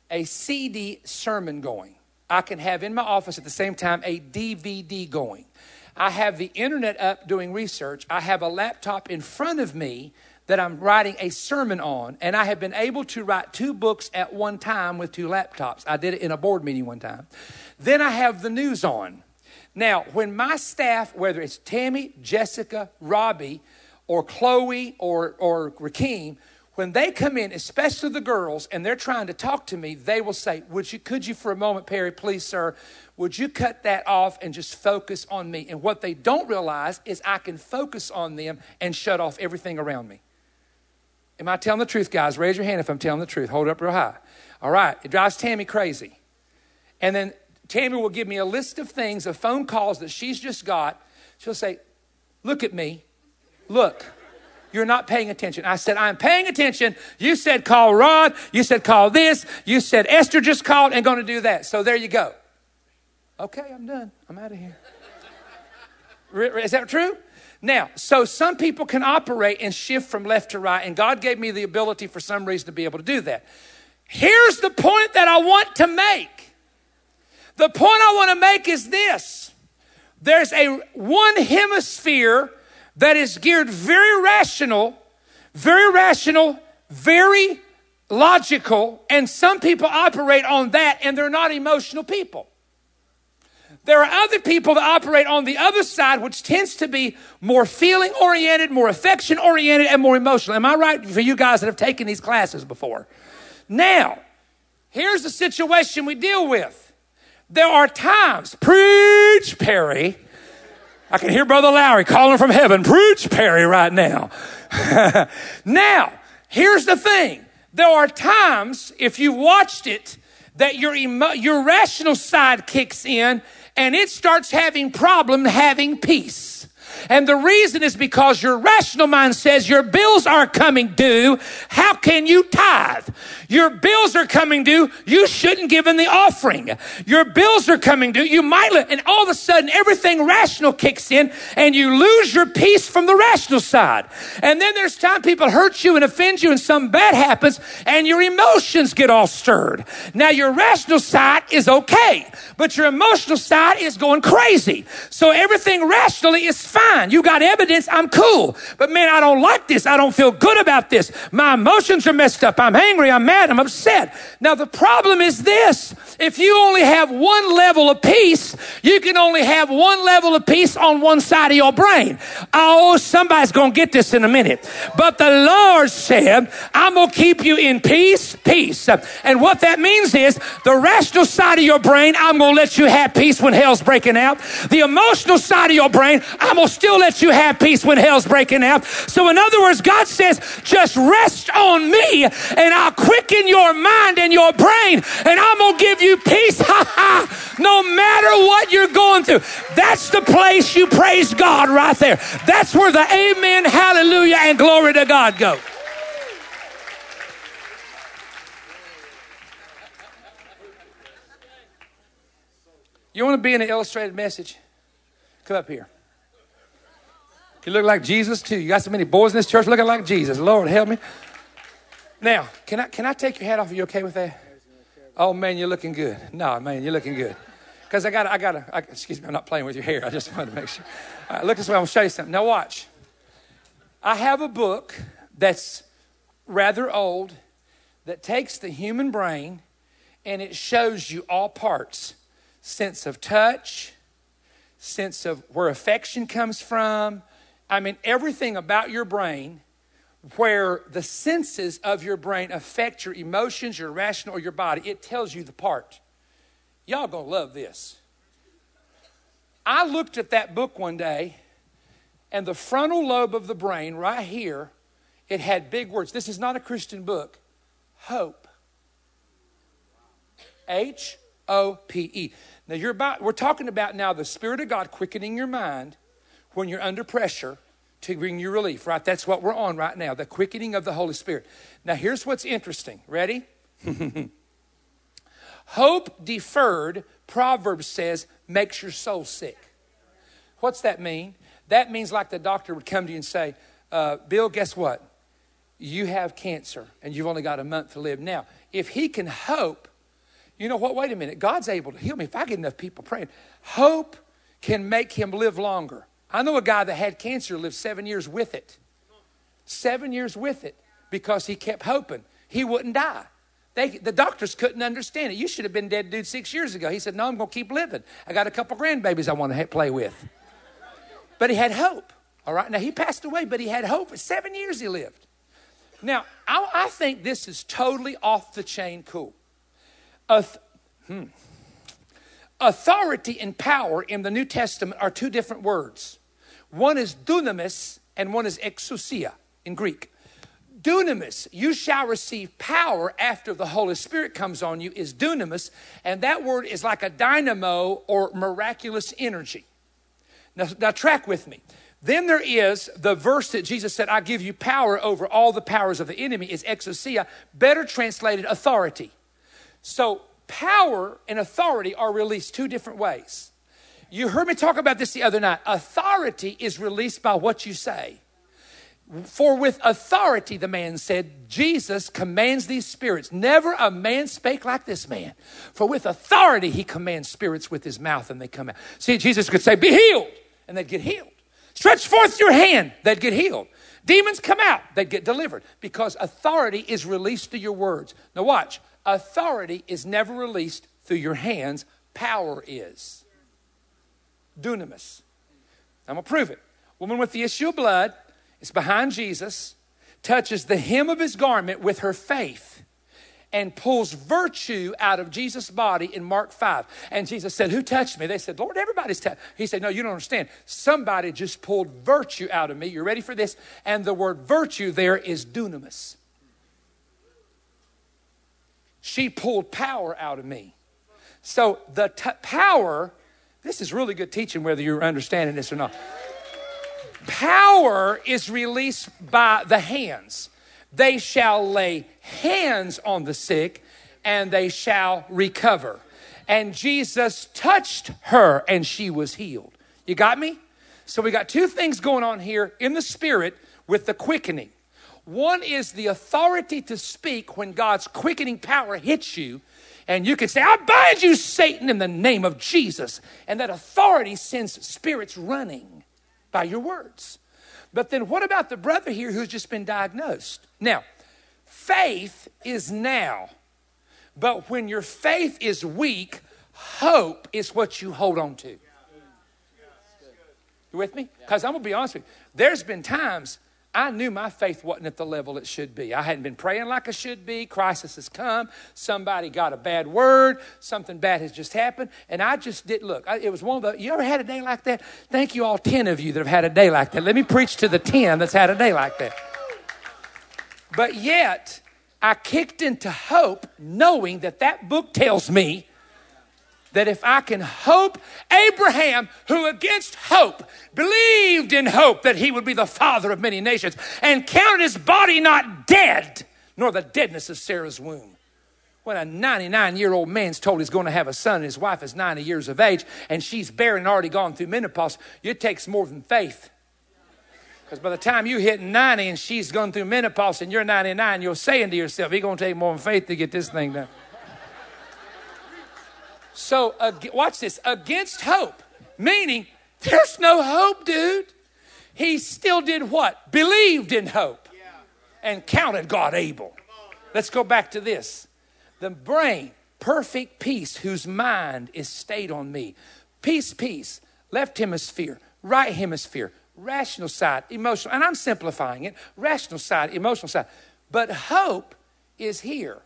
a CD sermon going. I can have in my office at the same time a DVD going. I have the internet up doing research. I have a laptop in front of me that I'm writing a sermon on, and I have been able to write two books at one time with two laptops. I did it in a board meeting one time. Then I have the news on. Now, when my staff, whether it's Tammy, Jessica, Robbie, or Chloe, or, or Rakeem, when they come in, especially the girls, and they're trying to talk to me, they will say, Would you, could you for a moment, Perry, please, sir, would you cut that off and just focus on me? And what they don't realize is I can focus on them and shut off everything around me. Am I telling the truth, guys? Raise your hand if I'm telling the truth. Hold it up real high. All right. It drives Tammy crazy. And then Tammy will give me a list of things, of phone calls that she's just got. She'll say, Look at me. Look. You're not paying attention. I said, I'm paying attention. You said call Rod. You said call this. You said Esther just called and going to do that. So there you go. Okay, I'm done. I'm out of here. Is that true? Now, so some people can operate and shift from left to right, and God gave me the ability for some reason to be able to do that. Here's the point that I want to make. The point I want to make is this there's a one hemisphere that is geared very rational, very rational, very logical, and some people operate on that and they're not emotional people. There are other people that operate on the other side, which tends to be more feeling oriented, more affection oriented, and more emotional. Am I right for you guys that have taken these classes before? Now, here's the situation we deal with. There are times, preach, Perry, I can hear Brother Lowry calling from heaven, preach Perry right now. (laughs) now, here's the thing. There are times, if you've watched it, that your, emo- your rational side kicks in and it starts having problem having peace. And the reason is because your rational mind says your bills are coming due. How can you tithe? Your bills are coming due. You shouldn't give in the offering. Your bills are coming due. You might, and all of a sudden everything rational kicks in and you lose your peace from the rational side. And then there's time people hurt you and offend you and something bad happens and your emotions get all stirred. Now your rational side is okay, but your emotional side is going crazy. So everything rationally is fine fine. You got evidence. I'm cool. But man, I don't like this. I don't feel good about this. My emotions are messed up. I'm angry. I'm mad. I'm upset. Now, the problem is this. If you only have one level of peace, you can only have one level of peace on one side of your brain. Oh, somebody's going to get this in a minute. But the Lord said, I'm going to keep you in peace, peace. And what that means is the rational side of your brain, I'm going to let you have peace when hell's breaking out. The emotional side of your brain, I'm going to still let you have peace when hell's breaking out. So, in other words, God says, just rest on me and I'll quicken your mind and your brain and I'm going to give you peace. (laughs) Ha ha. No matter what you're going through. That's the place you praise God right there. That's where the amen, hallelujah, and glory to God go. You want to be in an illustrated message? Come up here. You look like Jesus too. You got so many boys in this church looking like Jesus. Lord help me. Now, can I can I take your hat off? Are you okay with that? Oh man, you're looking good. No, man, you're looking good. Because I got I got to, excuse me, I'm not playing with your hair. I just wanted to make sure. All right, look this way, I'm to show you something. Now, watch. I have a book that's rather old that takes the human brain and it shows you all parts sense of touch, sense of where affection comes from. I mean, everything about your brain where the senses of your brain affect your emotions, your rational, or your body. It tells you the part. Y'all gonna love this. I looked at that book one day, and the frontal lobe of the brain, right here, it had big words. This is not a Christian book. Hope. H O P E. Now you're about we're talking about now the Spirit of God quickening your mind when you're under pressure to bring you relief, right? That's what we're on right now, the quickening of the Holy Spirit. Now, here's what's interesting. Ready? (laughs) Hope deferred, Proverbs says, makes your soul sick. What's that mean? That means like the doctor would come to you and say, uh, Bill, guess what? You have cancer and you've only got a month to live. Now, if he can hope, you know what? Wait a minute. God's able to heal me if I get enough people praying. Hope can make him live longer. I know a guy that had cancer lived seven years with it. Seven years with it because he kept hoping he wouldn't die. They, the doctors couldn't understand it. You should have been dead, dude, six years ago. He said, No, I'm going to keep living. I got a couple grandbabies I want to play with. But he had hope. All right. Now, he passed away, but he had hope. For seven years he lived. Now, I, I think this is totally off the chain cool. Hmm. Authority and power in the New Testament are two different words. One is dunamis and one is exousia in Greek. Dunamis, you shall receive power after the Holy Spirit comes on you, is dunamis, and that word is like a dynamo or miraculous energy. Now, now track with me. Then there is the verse that Jesus said, I give you power over all the powers of the enemy, is exousia, better translated authority. So power and authority are released two different ways. You heard me talk about this the other night. Authority is released by what you say. For with authority, the man said, Jesus commands these spirits. Never a man spake like this man. For with authority, he commands spirits with his mouth and they come out. See, Jesus could say, Be healed, and they'd get healed. Stretch forth your hand, they'd get healed. Demons come out, they'd get delivered because authority is released through your words. Now, watch. Authority is never released through your hands, power is. Dunamis. I'm going to prove it. Woman with the issue of blood is behind Jesus, touches the hem of his garment with her faith, and pulls virtue out of Jesus' body in Mark 5. And Jesus said, Who touched me? They said, Lord, everybody's touched. He said, No, you don't understand. Somebody just pulled virtue out of me. You're ready for this? And the word virtue there is dunamis. She pulled power out of me. So the t- power, this is really good teaching, whether you're understanding this or not. Power is released by the hands. They shall lay hands on the sick and they shall recover. And Jesus touched her and she was healed. You got me? So we got two things going on here in the spirit with the quickening. One is the authority to speak when God's quickening power hits you. And you can say, I bind you, Satan, in the name of Jesus. And that authority sends spirits running by your words. But then what about the brother here who's just been diagnosed? Now, faith is now. But when your faith is weak, hope is what you hold on to. You with me? Because I'm going to be honest with you. There's been times I knew my faith wasn't at the level it should be. I hadn't been praying like I should be. Crisis has come. Somebody got a bad word. Something bad has just happened. And I just did look. I, it was one of the, you ever had a day like that? Thank you, all 10 of you that have had a day like that. Let me preach to the 10 that's had a day like that. But yet, I kicked into hope knowing that that book tells me that if I can hope, Abraham, who against hope believed in hope that he would be the father of many nations, and counted his body not dead, nor the deadness of Sarah's womb. When a 99 year old man's told he's going to have a son and his wife is 90 years of age and she's barren and already gone through menopause, it takes more than faith. Because by the time you hit 90 and she's gone through menopause and you're 99, you're saying to yourself, it's going to take more than faith to get this thing done. So, uh, watch this against hope, meaning there's no hope, dude. He still did what? Believed in hope and counted God able. Let's go back to this. The brain, perfect peace, whose mind is stayed on me. Peace, peace, left hemisphere, right hemisphere, rational side, emotional. And I'm simplifying it rational side, emotional side. But hope is here.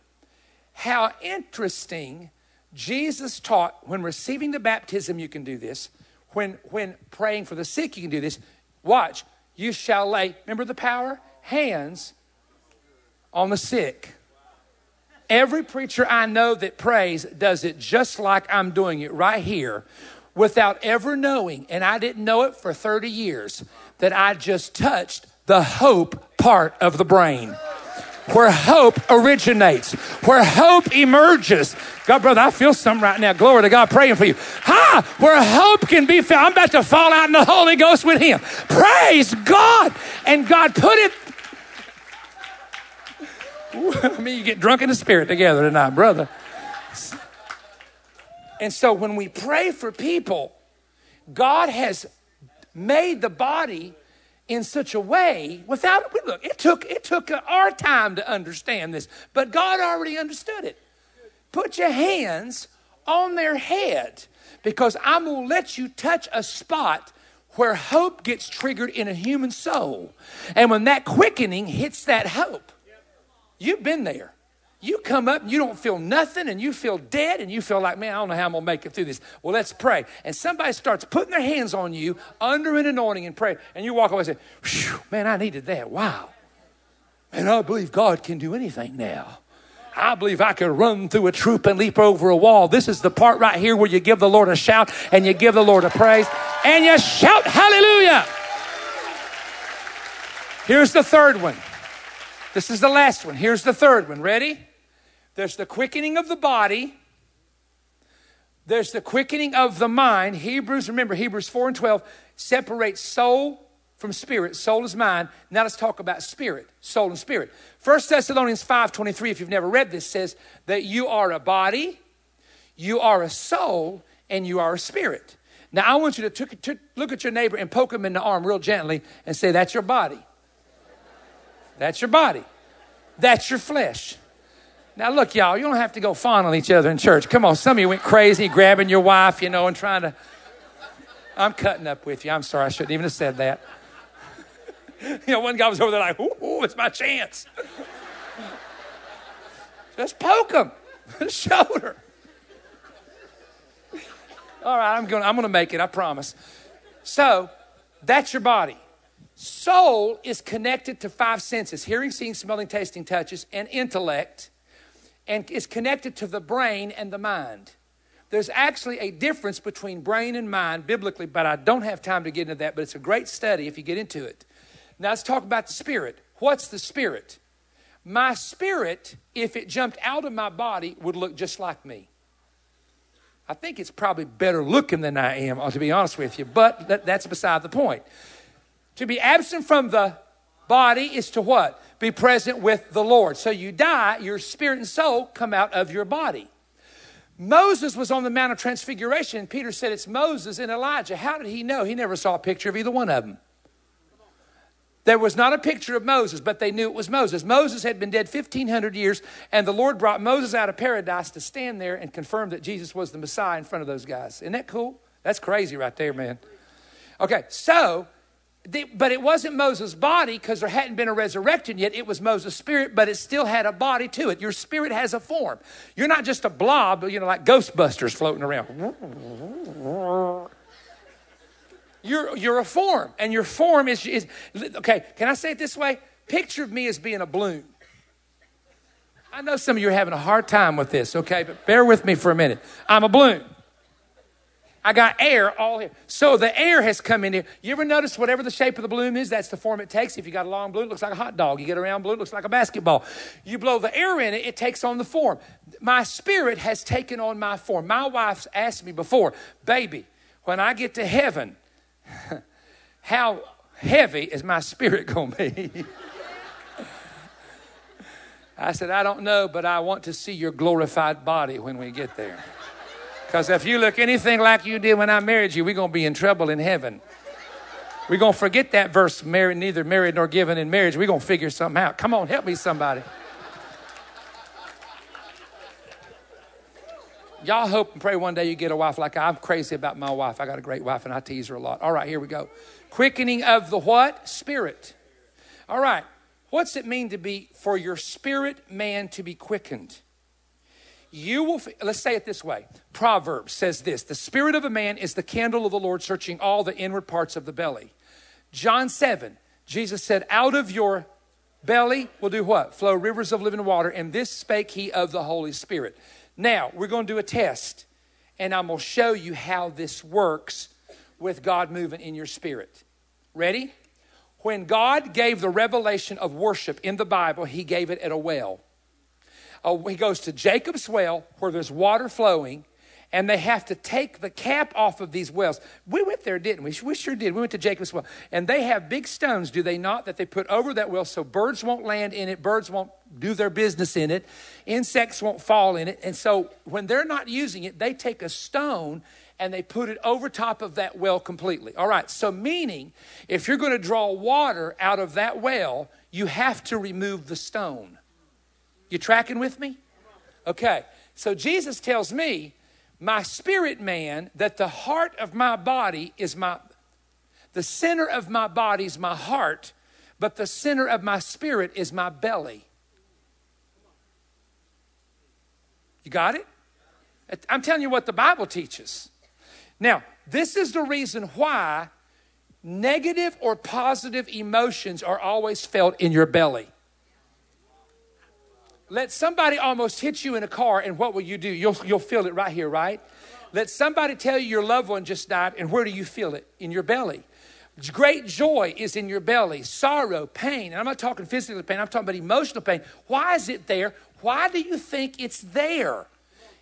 How interesting Jesus taught when receiving the baptism, you can do this. When, when praying for the sick, you can do this. Watch, you shall lay, remember the power? Hands on the sick. Every preacher I know that prays does it just like I'm doing it right here without ever knowing, and I didn't know it for 30 years, that I just touched the hope part of the brain where hope originates, where hope emerges. God, brother, I feel something right now. Glory to God, praying for you. Ha! Where hope can be found. I'm about to fall out in the Holy Ghost with Him. Praise God. And God put it. (laughs) I mean, you get drunk in the spirit together tonight, brother. And so when we pray for people, God has made the body in such a way without look it took it took our time to understand this but god already understood it. Put your hands on their head because i'm going to let you touch a spot where hope gets triggered in a human soul. And when that quickening hits that hope you've been there you come up and you don't feel nothing and you feel dead and you feel like, man, I don't know how I'm going to make it through this. Well, let's pray. And somebody starts putting their hands on you under an anointing and pray. And you walk away and say, man, I needed that. Wow. And I believe God can do anything now. I believe I could run through a troop and leap over a wall. This is the part right here where you give the Lord a shout and you give the Lord a praise and you shout hallelujah. Here's the third one. This is the last one. Here's the third one. Ready? There's the quickening of the body. There's the quickening of the mind. Hebrews, remember, Hebrews 4 and 12 separates soul from spirit. Soul is mind. Now let's talk about spirit, soul and spirit. 1 Thessalonians 5 23, if you've never read this, says that you are a body, you are a soul, and you are a spirit. Now I want you to, to look at your neighbor and poke him in the arm real gently and say, That's your body. That's your body. That's your flesh. Now, look, y'all, you don't have to go fondle each other in church. Come on, some of you went crazy grabbing your wife, you know, and trying to. I'm cutting up with you. I'm sorry, I shouldn't even have said that. (laughs) you know, one guy was over there like, ooh, ooh it's my chance. Just poke him, (laughs) shoulder. All right, I'm going I'm going to make it, I promise. So, that's your body. Soul is connected to five senses hearing, seeing, smelling, tasting, touches, and intellect and is connected to the brain and the mind. There's actually a difference between brain and mind biblically, but I don't have time to get into that, but it's a great study if you get into it. Now let's talk about the spirit. What's the spirit? My spirit, if it jumped out of my body, would look just like me. I think it's probably better looking than I am, to be honest with you, but that, that's beside the point. To be absent from the body is to what? be present with the Lord. So you die, your spirit and soul come out of your body. Moses was on the Mount of Transfiguration. Peter said it's Moses and Elijah. How did he know? He never saw a picture of either one of them. There was not a picture of Moses, but they knew it was Moses. Moses had been dead 1,500 years, and the Lord brought Moses out of paradise to stand there and confirm that Jesus was the Messiah in front of those guys. Isn't that cool? That's crazy right there, man. Okay, so but it wasn't Moses' body because there hadn't been a resurrection yet. It was Moses' spirit, but it still had a body to it. Your spirit has a form. You're not just a blob, you know, like Ghostbusters floating around. You're, you're a form, and your form is, is okay. Can I say it this way? Picture of me as being a balloon. I know some of you are having a hard time with this, okay, but bear with me for a minute. I'm a balloon. I got air all here. So the air has come in here. You ever notice whatever the shape of the balloon is, that's the form it takes? If you got a long balloon, it looks like a hot dog. You get a round balloon, it looks like a basketball. You blow the air in it, it takes on the form. My spirit has taken on my form. My wife's asked me before, baby, when I get to heaven, (laughs) how heavy is my spirit going to be? (laughs) I said, I don't know, but I want to see your glorified body when we get there. Because if you look anything like you did when I married you, we're going to be in trouble in heaven. We're going to forget that verse, married, neither married nor given in marriage. We're going to figure something out. Come on, help me, somebody. Y'all hope and pray one day you get a wife like I. I'm crazy about my wife. I got a great wife and I tease her a lot. All right, here we go. Quickening of the what? Spirit. All right. What's it mean to be for your spirit man to be quickened? You will let's say it this way. Proverbs says this the spirit of a man is the candle of the lord searching all the inward parts of the belly. John 7 jesus said out of your belly will do what? Flow rivers of living water. And this spake he of the holy spirit. Now we're going to do a test and i'm going to show you how this works with god moving in your spirit. Ready? When god gave the revelation of worship in the bible he gave it at a well he goes to Jacob's well where there's water flowing, and they have to take the cap off of these wells. We went there, didn't we? We sure did. We went to Jacob's well. And they have big stones, do they not, that they put over that well so birds won't land in it, birds won't do their business in it, insects won't fall in it. And so when they're not using it, they take a stone and they put it over top of that well completely. All right, so meaning if you're going to draw water out of that well, you have to remove the stone. You tracking with me? Okay. So Jesus tells me, my spirit man, that the heart of my body is my, the center of my body is my heart, but the center of my spirit is my belly. You got it? I'm telling you what the Bible teaches. Now, this is the reason why negative or positive emotions are always felt in your belly. Let somebody almost hit you in a car, and what will you do? You'll, you'll feel it right here, right? Let somebody tell you your loved one just died, and where do you feel it? In your belly. Great joy is in your belly, sorrow, pain. And I'm not talking physical pain, I'm talking about emotional pain. Why is it there? Why do you think it's there?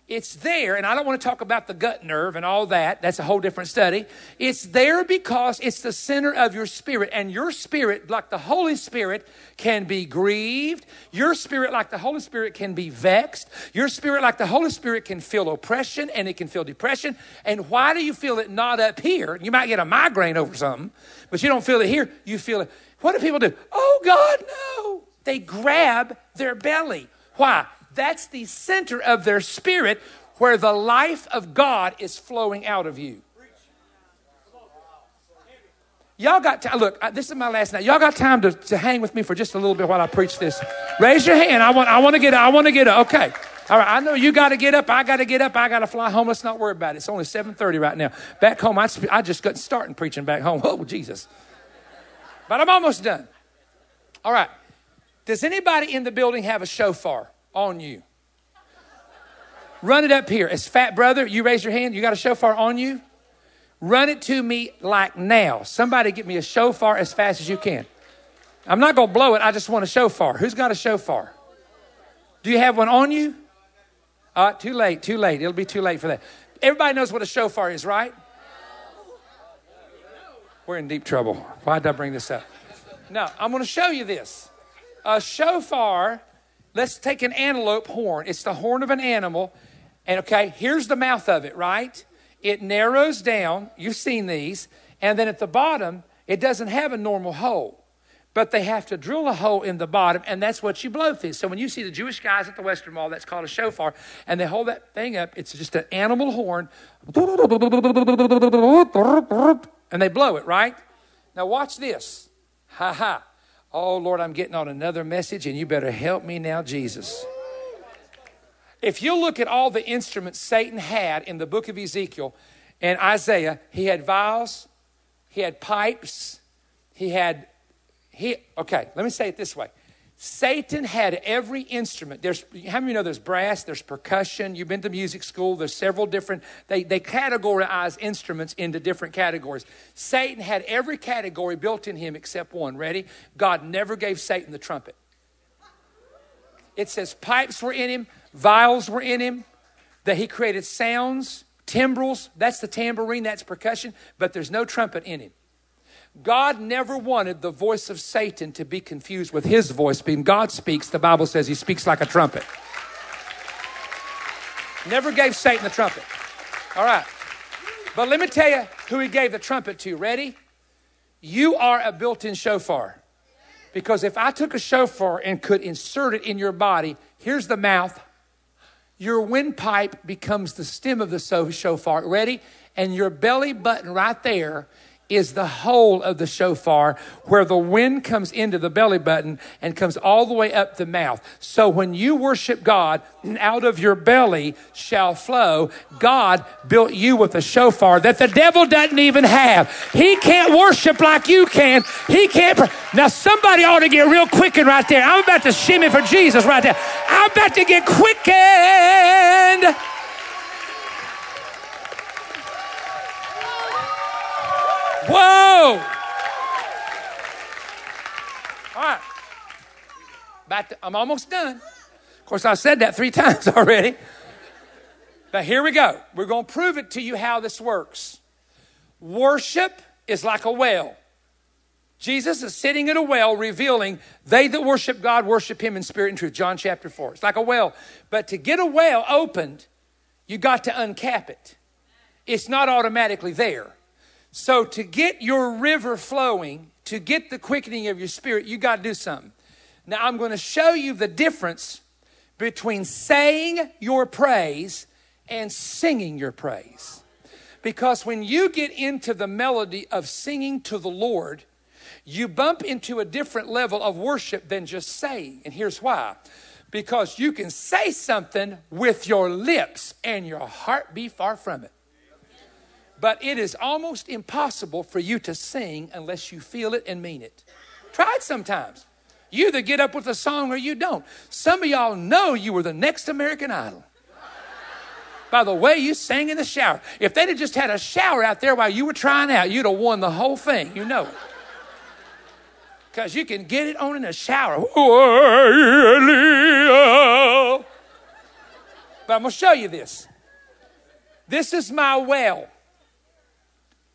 It's there, and I don't want to talk about the gut nerve and all that. That's a whole different study. It's there because it's the center of your spirit, and your spirit, like the Holy Spirit, can be grieved. Your spirit, like the Holy Spirit, can be vexed. Your spirit, like the Holy Spirit, can feel oppression and it can feel depression. And why do you feel it not up here? You might get a migraine over something, but you don't feel it here. You feel it. What do people do? Oh, God, no. They grab their belly. Why? That's the center of their spirit where the life of God is flowing out of you. Y'all got time. Look, this is my last night. Y'all got time to, to hang with me for just a little bit while I preach this. Raise your hand. I want, I want to get I want to get up. Okay. All right. I know you got to get up. I got to get up. I got to fly home. Let's not worry about it. It's only 7.30 right now. Back home, I, I just got starting preaching back home. (laughs) Oh, Jesus. But I'm almost done. All right. Does anybody in the building have a shofar? On you. Run it up here. As fat brother, you raise your hand. You got a shofar on you? Run it to me like now. Somebody get me a shofar as fast as you can. I'm not going to blow it. I just want a shofar. Who's got a shofar? Do you have one on you? Uh, too late, too late. It'll be too late for that. Everybody knows what a shofar is, right? We're in deep trouble. Why did I bring this up? No, I'm going to show you this. A shofar Let's take an antelope horn. It's the horn of an animal. And okay, here's the mouth of it, right? It narrows down. You've seen these. And then at the bottom, it doesn't have a normal hole. But they have to drill a hole in the bottom, and that's what you blow through. So when you see the Jewish guys at the Western Wall, that's called a shofar, and they hold that thing up, it's just an animal horn, and they blow it, right? Now watch this. Ha ha. Oh, Lord, I'm getting on another message, and you better help me now, Jesus. If you look at all the instruments Satan had in the book of Ezekiel and Isaiah, he had viols, he had pipes, he had, he, okay, let me say it this way Satan had every instrument. There's, how many you know there's brass, there's percussion? You've been to music school, there's several different, they, they categorize instruments into different categories. Satan had every category built in him except one. Ready? God never gave Satan the trumpet. It says pipes were in him, viols were in him, that he created sounds, timbrels, that's the tambourine, that's percussion, but there's no trumpet in him. God never wanted the voice of Satan to be confused with his voice. Being God speaks, the Bible says he speaks like a trumpet. Never gave Satan the trumpet. All right. But let me tell you who he gave the trumpet to. Ready? You are a built in shofar. Because if I took a shofar and could insert it in your body, here's the mouth. Your windpipe becomes the stem of the shofar. Ready? And your belly button right there is the hole of the shofar where the wind comes into the belly button and comes all the way up the mouth. So when you worship God, out of your belly shall flow. God built you with a shofar that the devil doesn't even have. He can't worship like you can. He can't. Now somebody ought to get real quickened right there. I'm about to shimmy for Jesus right there. I'm about to get quickened. Whoa! All right. To, I'm almost done. Of course, I said that three (laughs) times already. But here we go. We're going to prove it to you how this works. Worship is like a well. Jesus is sitting at a well revealing they that worship God worship him in spirit and truth. John chapter 4. It's like a well. But to get a well opened, you got to uncap it. It's not automatically there. So, to get your river flowing, to get the quickening of your spirit, you got to do something. Now, I'm going to show you the difference between saying your praise and singing your praise. Because when you get into the melody of singing to the Lord, you bump into a different level of worship than just saying. And here's why because you can say something with your lips and your heart be far from it. But it is almost impossible for you to sing unless you feel it and mean it. Try it sometimes. You either get up with a song or you don't. Some of y'all know you were the next American Idol. By the way you sang in the shower. If they'd have just had a shower out there while you were trying out, you'd have won the whole thing. You know. Because you can get it on in the shower. But I'm going to show you this. This is my well.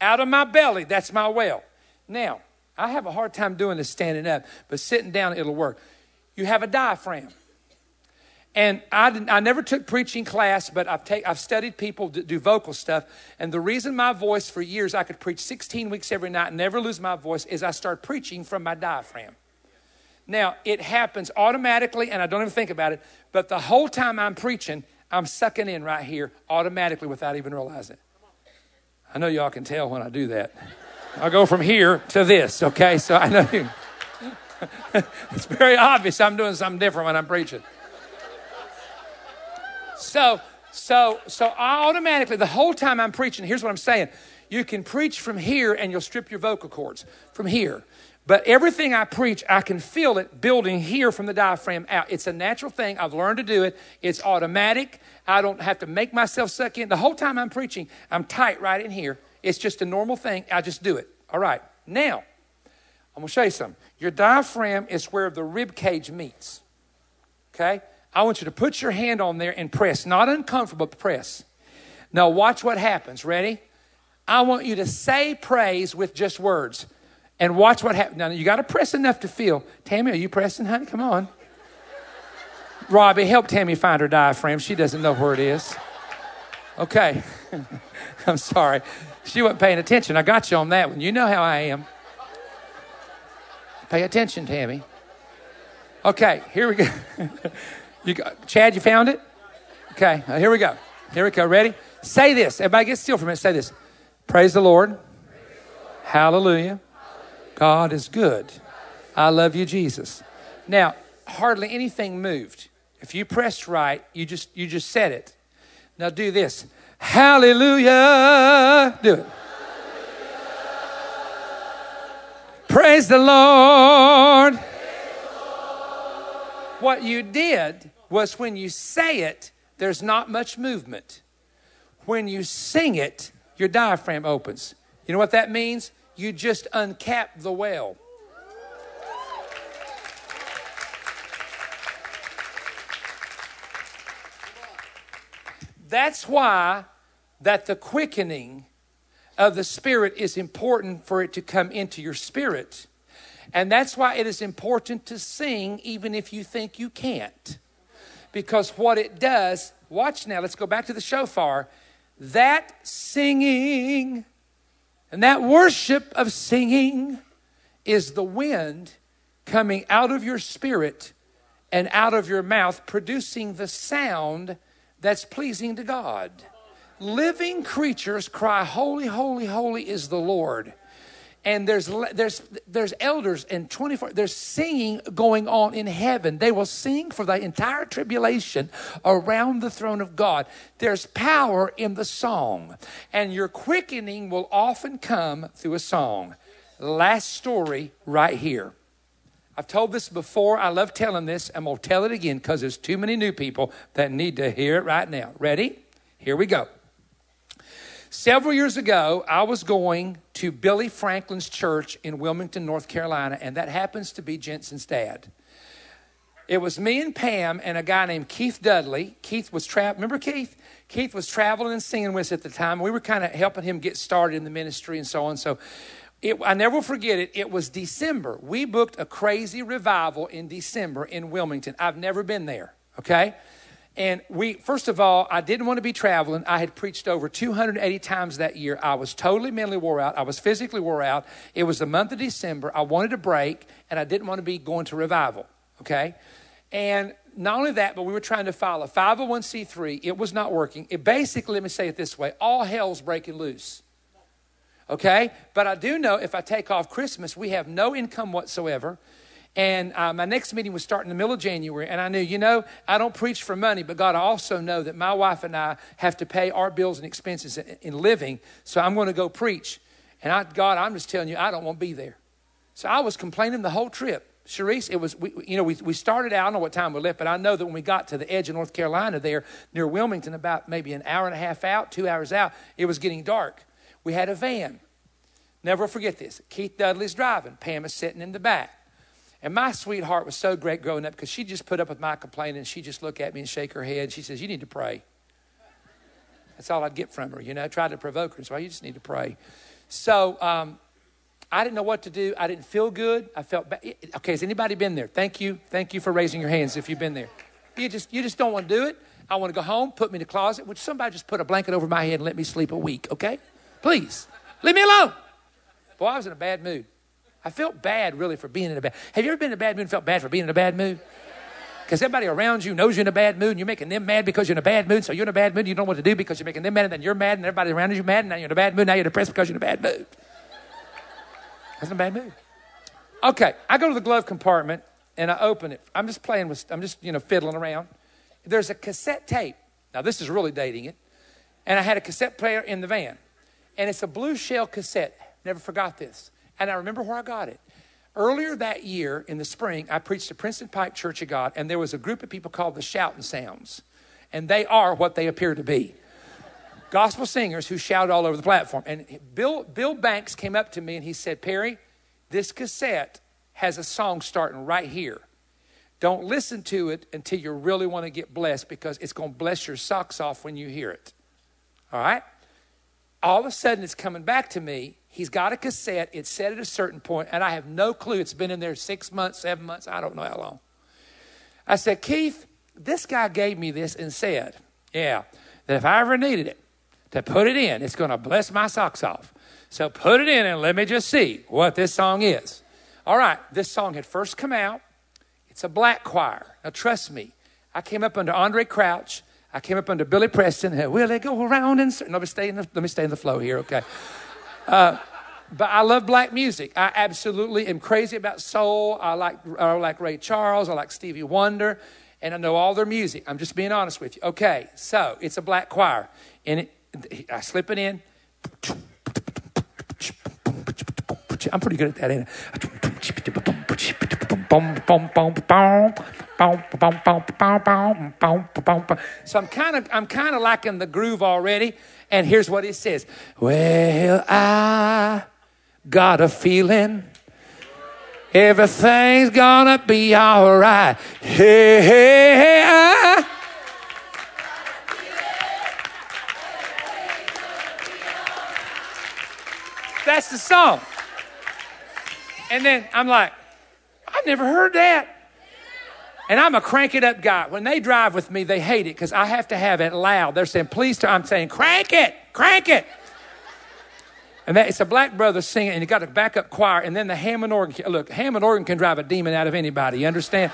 Out of my belly, that's my well. Now, I have a hard time doing this standing up, but sitting down, it'll work. You have a diaphragm. And I, I never took preaching class, but I've, take, I've studied people that do vocal stuff. And the reason my voice for years, I could preach 16 weeks every night and never lose my voice, is I start preaching from my diaphragm. Now, it happens automatically, and I don't even think about it, but the whole time I'm preaching, I'm sucking in right here automatically without even realizing it. I know y'all can tell when I do that. I go from here to this, okay? So I know you. (laughs) it's very obvious I'm doing something different when I'm preaching. So, so, so I automatically, the whole time I'm preaching, here's what I'm saying. You can preach from here and you'll strip your vocal cords from here. But everything I preach, I can feel it building here from the diaphragm out. It's a natural thing. I've learned to do it. It's automatic. I don't have to make myself suck in. The whole time I'm preaching, I'm tight right in here. It's just a normal thing. I just do it. All right. Now, I'm going to show you something. Your diaphragm is where the rib cage meets. Okay? I want you to put your hand on there and press. Not uncomfortable, but press. Now, watch what happens. Ready? I want you to say praise with just words and watch what happens. Now, you got to press enough to feel. Tammy, are you pressing, honey? Come on. Robbie, help Tammy find her diaphragm. She doesn't know where it is. Okay. (laughs) I'm sorry. She wasn't paying attention. I got you on that one. You know how I am. Pay attention, Tammy. Okay, here we go. (laughs) you got, Chad, you found it? Okay, uh, here we go. Here we go. Ready? Say this. Everybody get still for a minute. Say this. Praise the Lord. Praise the Lord. Hallelujah. God is good. I love you, Jesus. Now, hardly anything moved. If you pressed right, you just you just said it. Now do this. Hallelujah. Do it. Praise the Lord. What you did was when you say it, there's not much movement. When you sing it, your diaphragm opens. You know what that means? You just uncap the well. That's why that the quickening of the spirit is important for it to come into your spirit. And that's why it is important to sing even if you think you can't. Because what it does, watch now, let's go back to the shofar. that singing and that worship of singing is the wind coming out of your spirit and out of your mouth, producing the sound that's pleasing to God. Living creatures cry, Holy, holy, holy is the Lord and there's there's there's elders and 24 there's singing going on in heaven they will sing for the entire tribulation around the throne of god there's power in the song and your quickening will often come through a song last story right here I've told this before. I love telling this. I'm going to tell it again because there's too many new people that need to hear it right now. Ready? Here we go. Several years ago, I was going to Billy Franklin's church in Wilmington, North Carolina, and that happens to be Jentezen's dad. It was me and Pam and a guy named Keith Dudley. Keith was trapped. Remember Keith? Keith was traveling and singing with us at the time. We were kind of helping him get started in the ministry and so on. So it, I never forget it. It was December. We booked a crazy revival in December in Wilmington. I've never been there. Okay. And we, first of all, I didn't want to be traveling. I had preached over 280 times that year. I was totally mentally wore out. I was physically wore out. It was the month of December. I wanted a break, and I didn't want to be going to revival. Okay? And not only that, but we were trying to file a 501c3. It was not working. It basically, let me say it this way all hell's breaking loose. Okay? But I do know if I take off Christmas, we have no income whatsoever. And uh, my next meeting was starting in the middle of January. And I knew, you know, I don't preach for money, but God, I also know that my wife and I have to pay our bills and expenses in, in living. So I'm going to go preach. And I, God, I'm just telling you, I don't want to be there. So I was complaining the whole trip. Sharice, it was, we, you know, we, we started out, I don't know what time we left, but I know that when we got to the edge of North Carolina there near Wilmington, about maybe an hour and a half out, two hours out, it was getting dark. We had a van. Never forget this. Keith Dudley's driving. Pam is sitting in the back. And my sweetheart was so great growing up because she just put up with my complaining. And She just look at me and shake her head. She says, You need to pray. That's all I'd get from her, you know. I tried to provoke her. So you just need to pray. So um, I didn't know what to do. I didn't feel good. I felt bad. Okay, has anybody been there? Thank you. Thank you for raising your hands if you've been there. You just, you just don't want to do it. I want to go home, put me in the closet. Would somebody just put a blanket over my head and let me sleep a week, okay? Please. Leave me alone. Boy, I was in a bad mood. I felt bad really for being in a bad. Have you ever been in a bad mood and felt bad for being in a bad mood? Because everybody around you knows you're in a bad mood and you're making them mad because you're in a bad mood. So you're in a bad mood. You don't know what to do because you're making them mad and then you're mad and everybody around you mad and now you're in a bad mood. Now you're depressed because you're in a bad mood. That's in a bad mood. Okay, I go to the glove compartment and I open it. I'm just playing with, I'm just, you know, fiddling around. There's a cassette tape. Now, this is really dating it. And I had a cassette player in the van. And it's a blue shell cassette. Never forgot this. And I remember where I got it. Earlier that year in the spring, I preached at Princeton Pike Church of God, and there was a group of people called the Shouting Sounds. And they are what they appear to be gospel singers who shout all over the platform. And Bill, Bill Banks came up to me and he said, Perry, this cassette has a song starting right here. Don't listen to it until you really want to get blessed because it's going to bless your socks off when you hear it. All right? All of a sudden, it's coming back to me He's got a cassette. It's set at a certain point, and I have no clue. It's been in there six months, seven months, I don't know how long. I said, Keith, this guy gave me this and said, yeah, that if I ever needed it, to put it in, it's going to bless my socks off. So put it in and let me just see what this song is. All right, this song had first come out. It's a black choir. Now, trust me, I came up under Andraé Crouch. I came up under Billy Preston. Will they go around and... Let me stay in the, let me stay in the flow here, okay? Uh, but I love black music. I absolutely am crazy about soul. I like, I like Ray Charles. I like Stevie Wonder. And I know all their music. I'm just being honest with you. Okay, so it's a black choir. And it, I slip it in. I'm pretty good at that, ain't I? So I'm kind of I'm kind of liking the groove already. And here's what it says Well, I got a feeling everything's gonna be all right. Hey, hey, hey, I. That's the song. And then I'm like, I've never heard that. And I'm a crank it up guy. When they drive with me, they hate it because I have to have it loud. They're saying, please, I'm saying, crank it, crank it. And that, it's a black brother singing, and you got a backup choir, and then the Hammond organ. Look, Hammond organ can drive a demon out of anybody. You understand?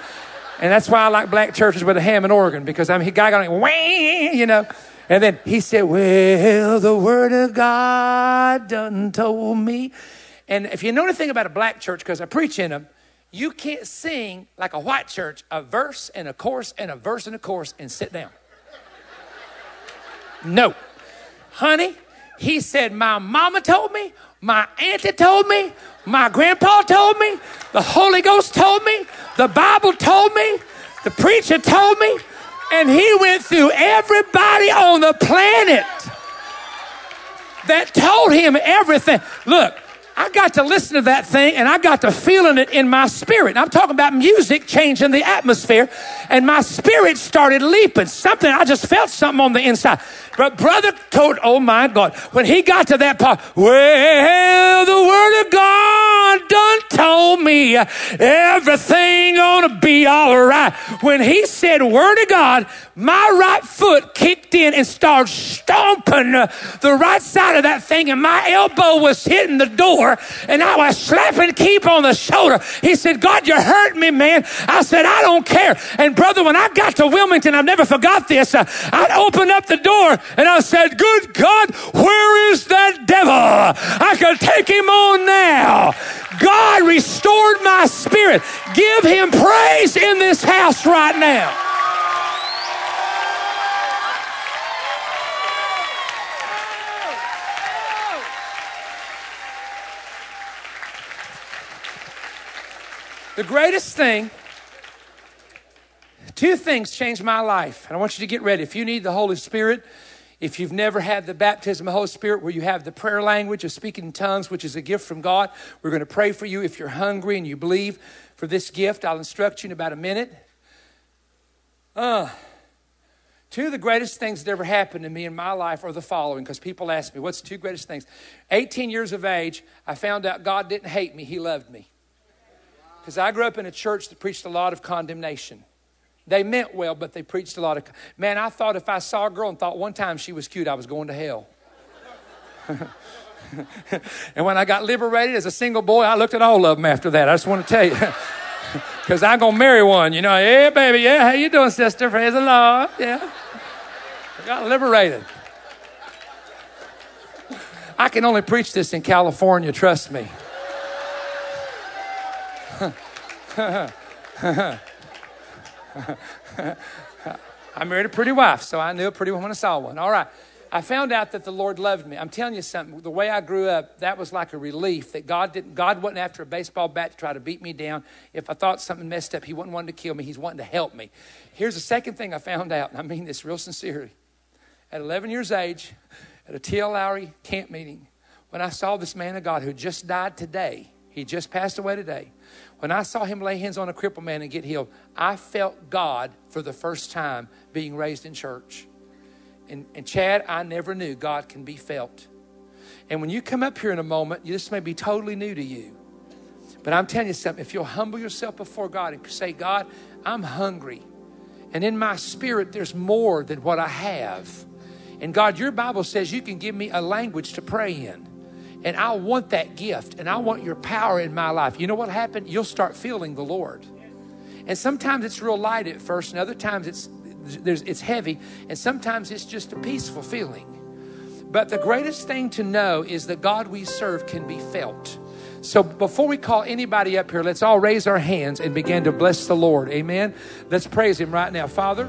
And that's why I like black churches with a Hammond organ because I mean, a guy going, wah, you know. And then he said, "Well, the word of God done told me." And if you know anything about a black church, because I preach in them, you can't sing like a white church a verse and a chorus and a verse and a chorus and sit down. No, honey, he said, My mama told me, my auntie told me, my grandpa told me, the Holy Ghost told me, the Bible told me, the preacher told me, and he went through everybody on the planet that told him everything. Look, I got to listen to that thing and I got to feeling it in my spirit. And I'm talking about music changing the atmosphere and my spirit started leaping. Something, I just felt something on the inside. But brother told, oh my God, when he got to that part, well, the word of God done told me everything gonna be all right. When he said word of God, my right foot kicked in and started stomping the right side of that thing and my elbow was hitting the door and I was slapping Keith on the shoulder. He said, God, you hurt me, man. I said, I don't care. And brother, when I got to Wilmington, I've never forgot this. Uh, I opened up the door and I said, Good God, where is that devil? I can take him on now. God restored my spirit. Give him praise in this house right now. The greatest thing Two things changed my life, and I want you to get ready. If you need the Holy Spirit, if you've never had the baptism of the Holy Spirit where you have the prayer language of speaking in tongues, which is a gift from God, we're going to pray for you. If you're hungry and you believe for this gift, I'll instruct you in about a minute. Uh, two of the greatest things that ever happened to me in my life are the following because people ask me, What's the two greatest things? 18 years of age, I found out God didn't hate me, He loved me. Because I grew up in a church that preached a lot of condemnation. They meant well, but they preached a lot of. Man, I thought if I saw a girl and thought one time she was cute, I was going to hell. (laughs) and when I got liberated as a single boy, I looked at all of them after that. I just want to tell you. (laughs) Because I'm going to marry one, you know. Yeah, baby, yeah, how you doing, sister? Praise the Lord. Yeah. I got liberated. I can only preach this in California, trust me. (laughs) (laughs) I married a pretty wife, so I knew a pretty woman I saw one. All right. I found out that the Lord loved me. I'm telling you something. The way I grew up, that was like a relief that God didn't. God wasn't after a baseball bat to try to beat me down. If I thought something messed up, He wasn't wanting to kill me. He's wanting to help me. Here's the second thing I found out, and I mean this real sincerely. At 11 years age, at a T.L. Lowery camp meeting, when I saw this man of God who just died today, he just passed away today. When I saw him lay hands on a crippled man and get healed, I felt God for the first time being raised in church. And, and Chad, I never knew God can be felt. And when you come up here in a moment, this may be totally new to you. But I'm telling you something, if you'll humble yourself before God and say, God, I'm hungry. And in my spirit, there's more than what I have. And God, your Bible says you can give me a language to pray in. And I want that gift and I want your power in my life. You know what happened? You'll start feeling the Lord. And sometimes it's real light at first, and other times it's it's heavy, and sometimes it's just a peaceful feeling. But the greatest thing to know is that God we serve can be felt. So before we call anybody up here, let's all raise our hands and begin to bless the Lord. Amen. Let's praise Him right now. Father,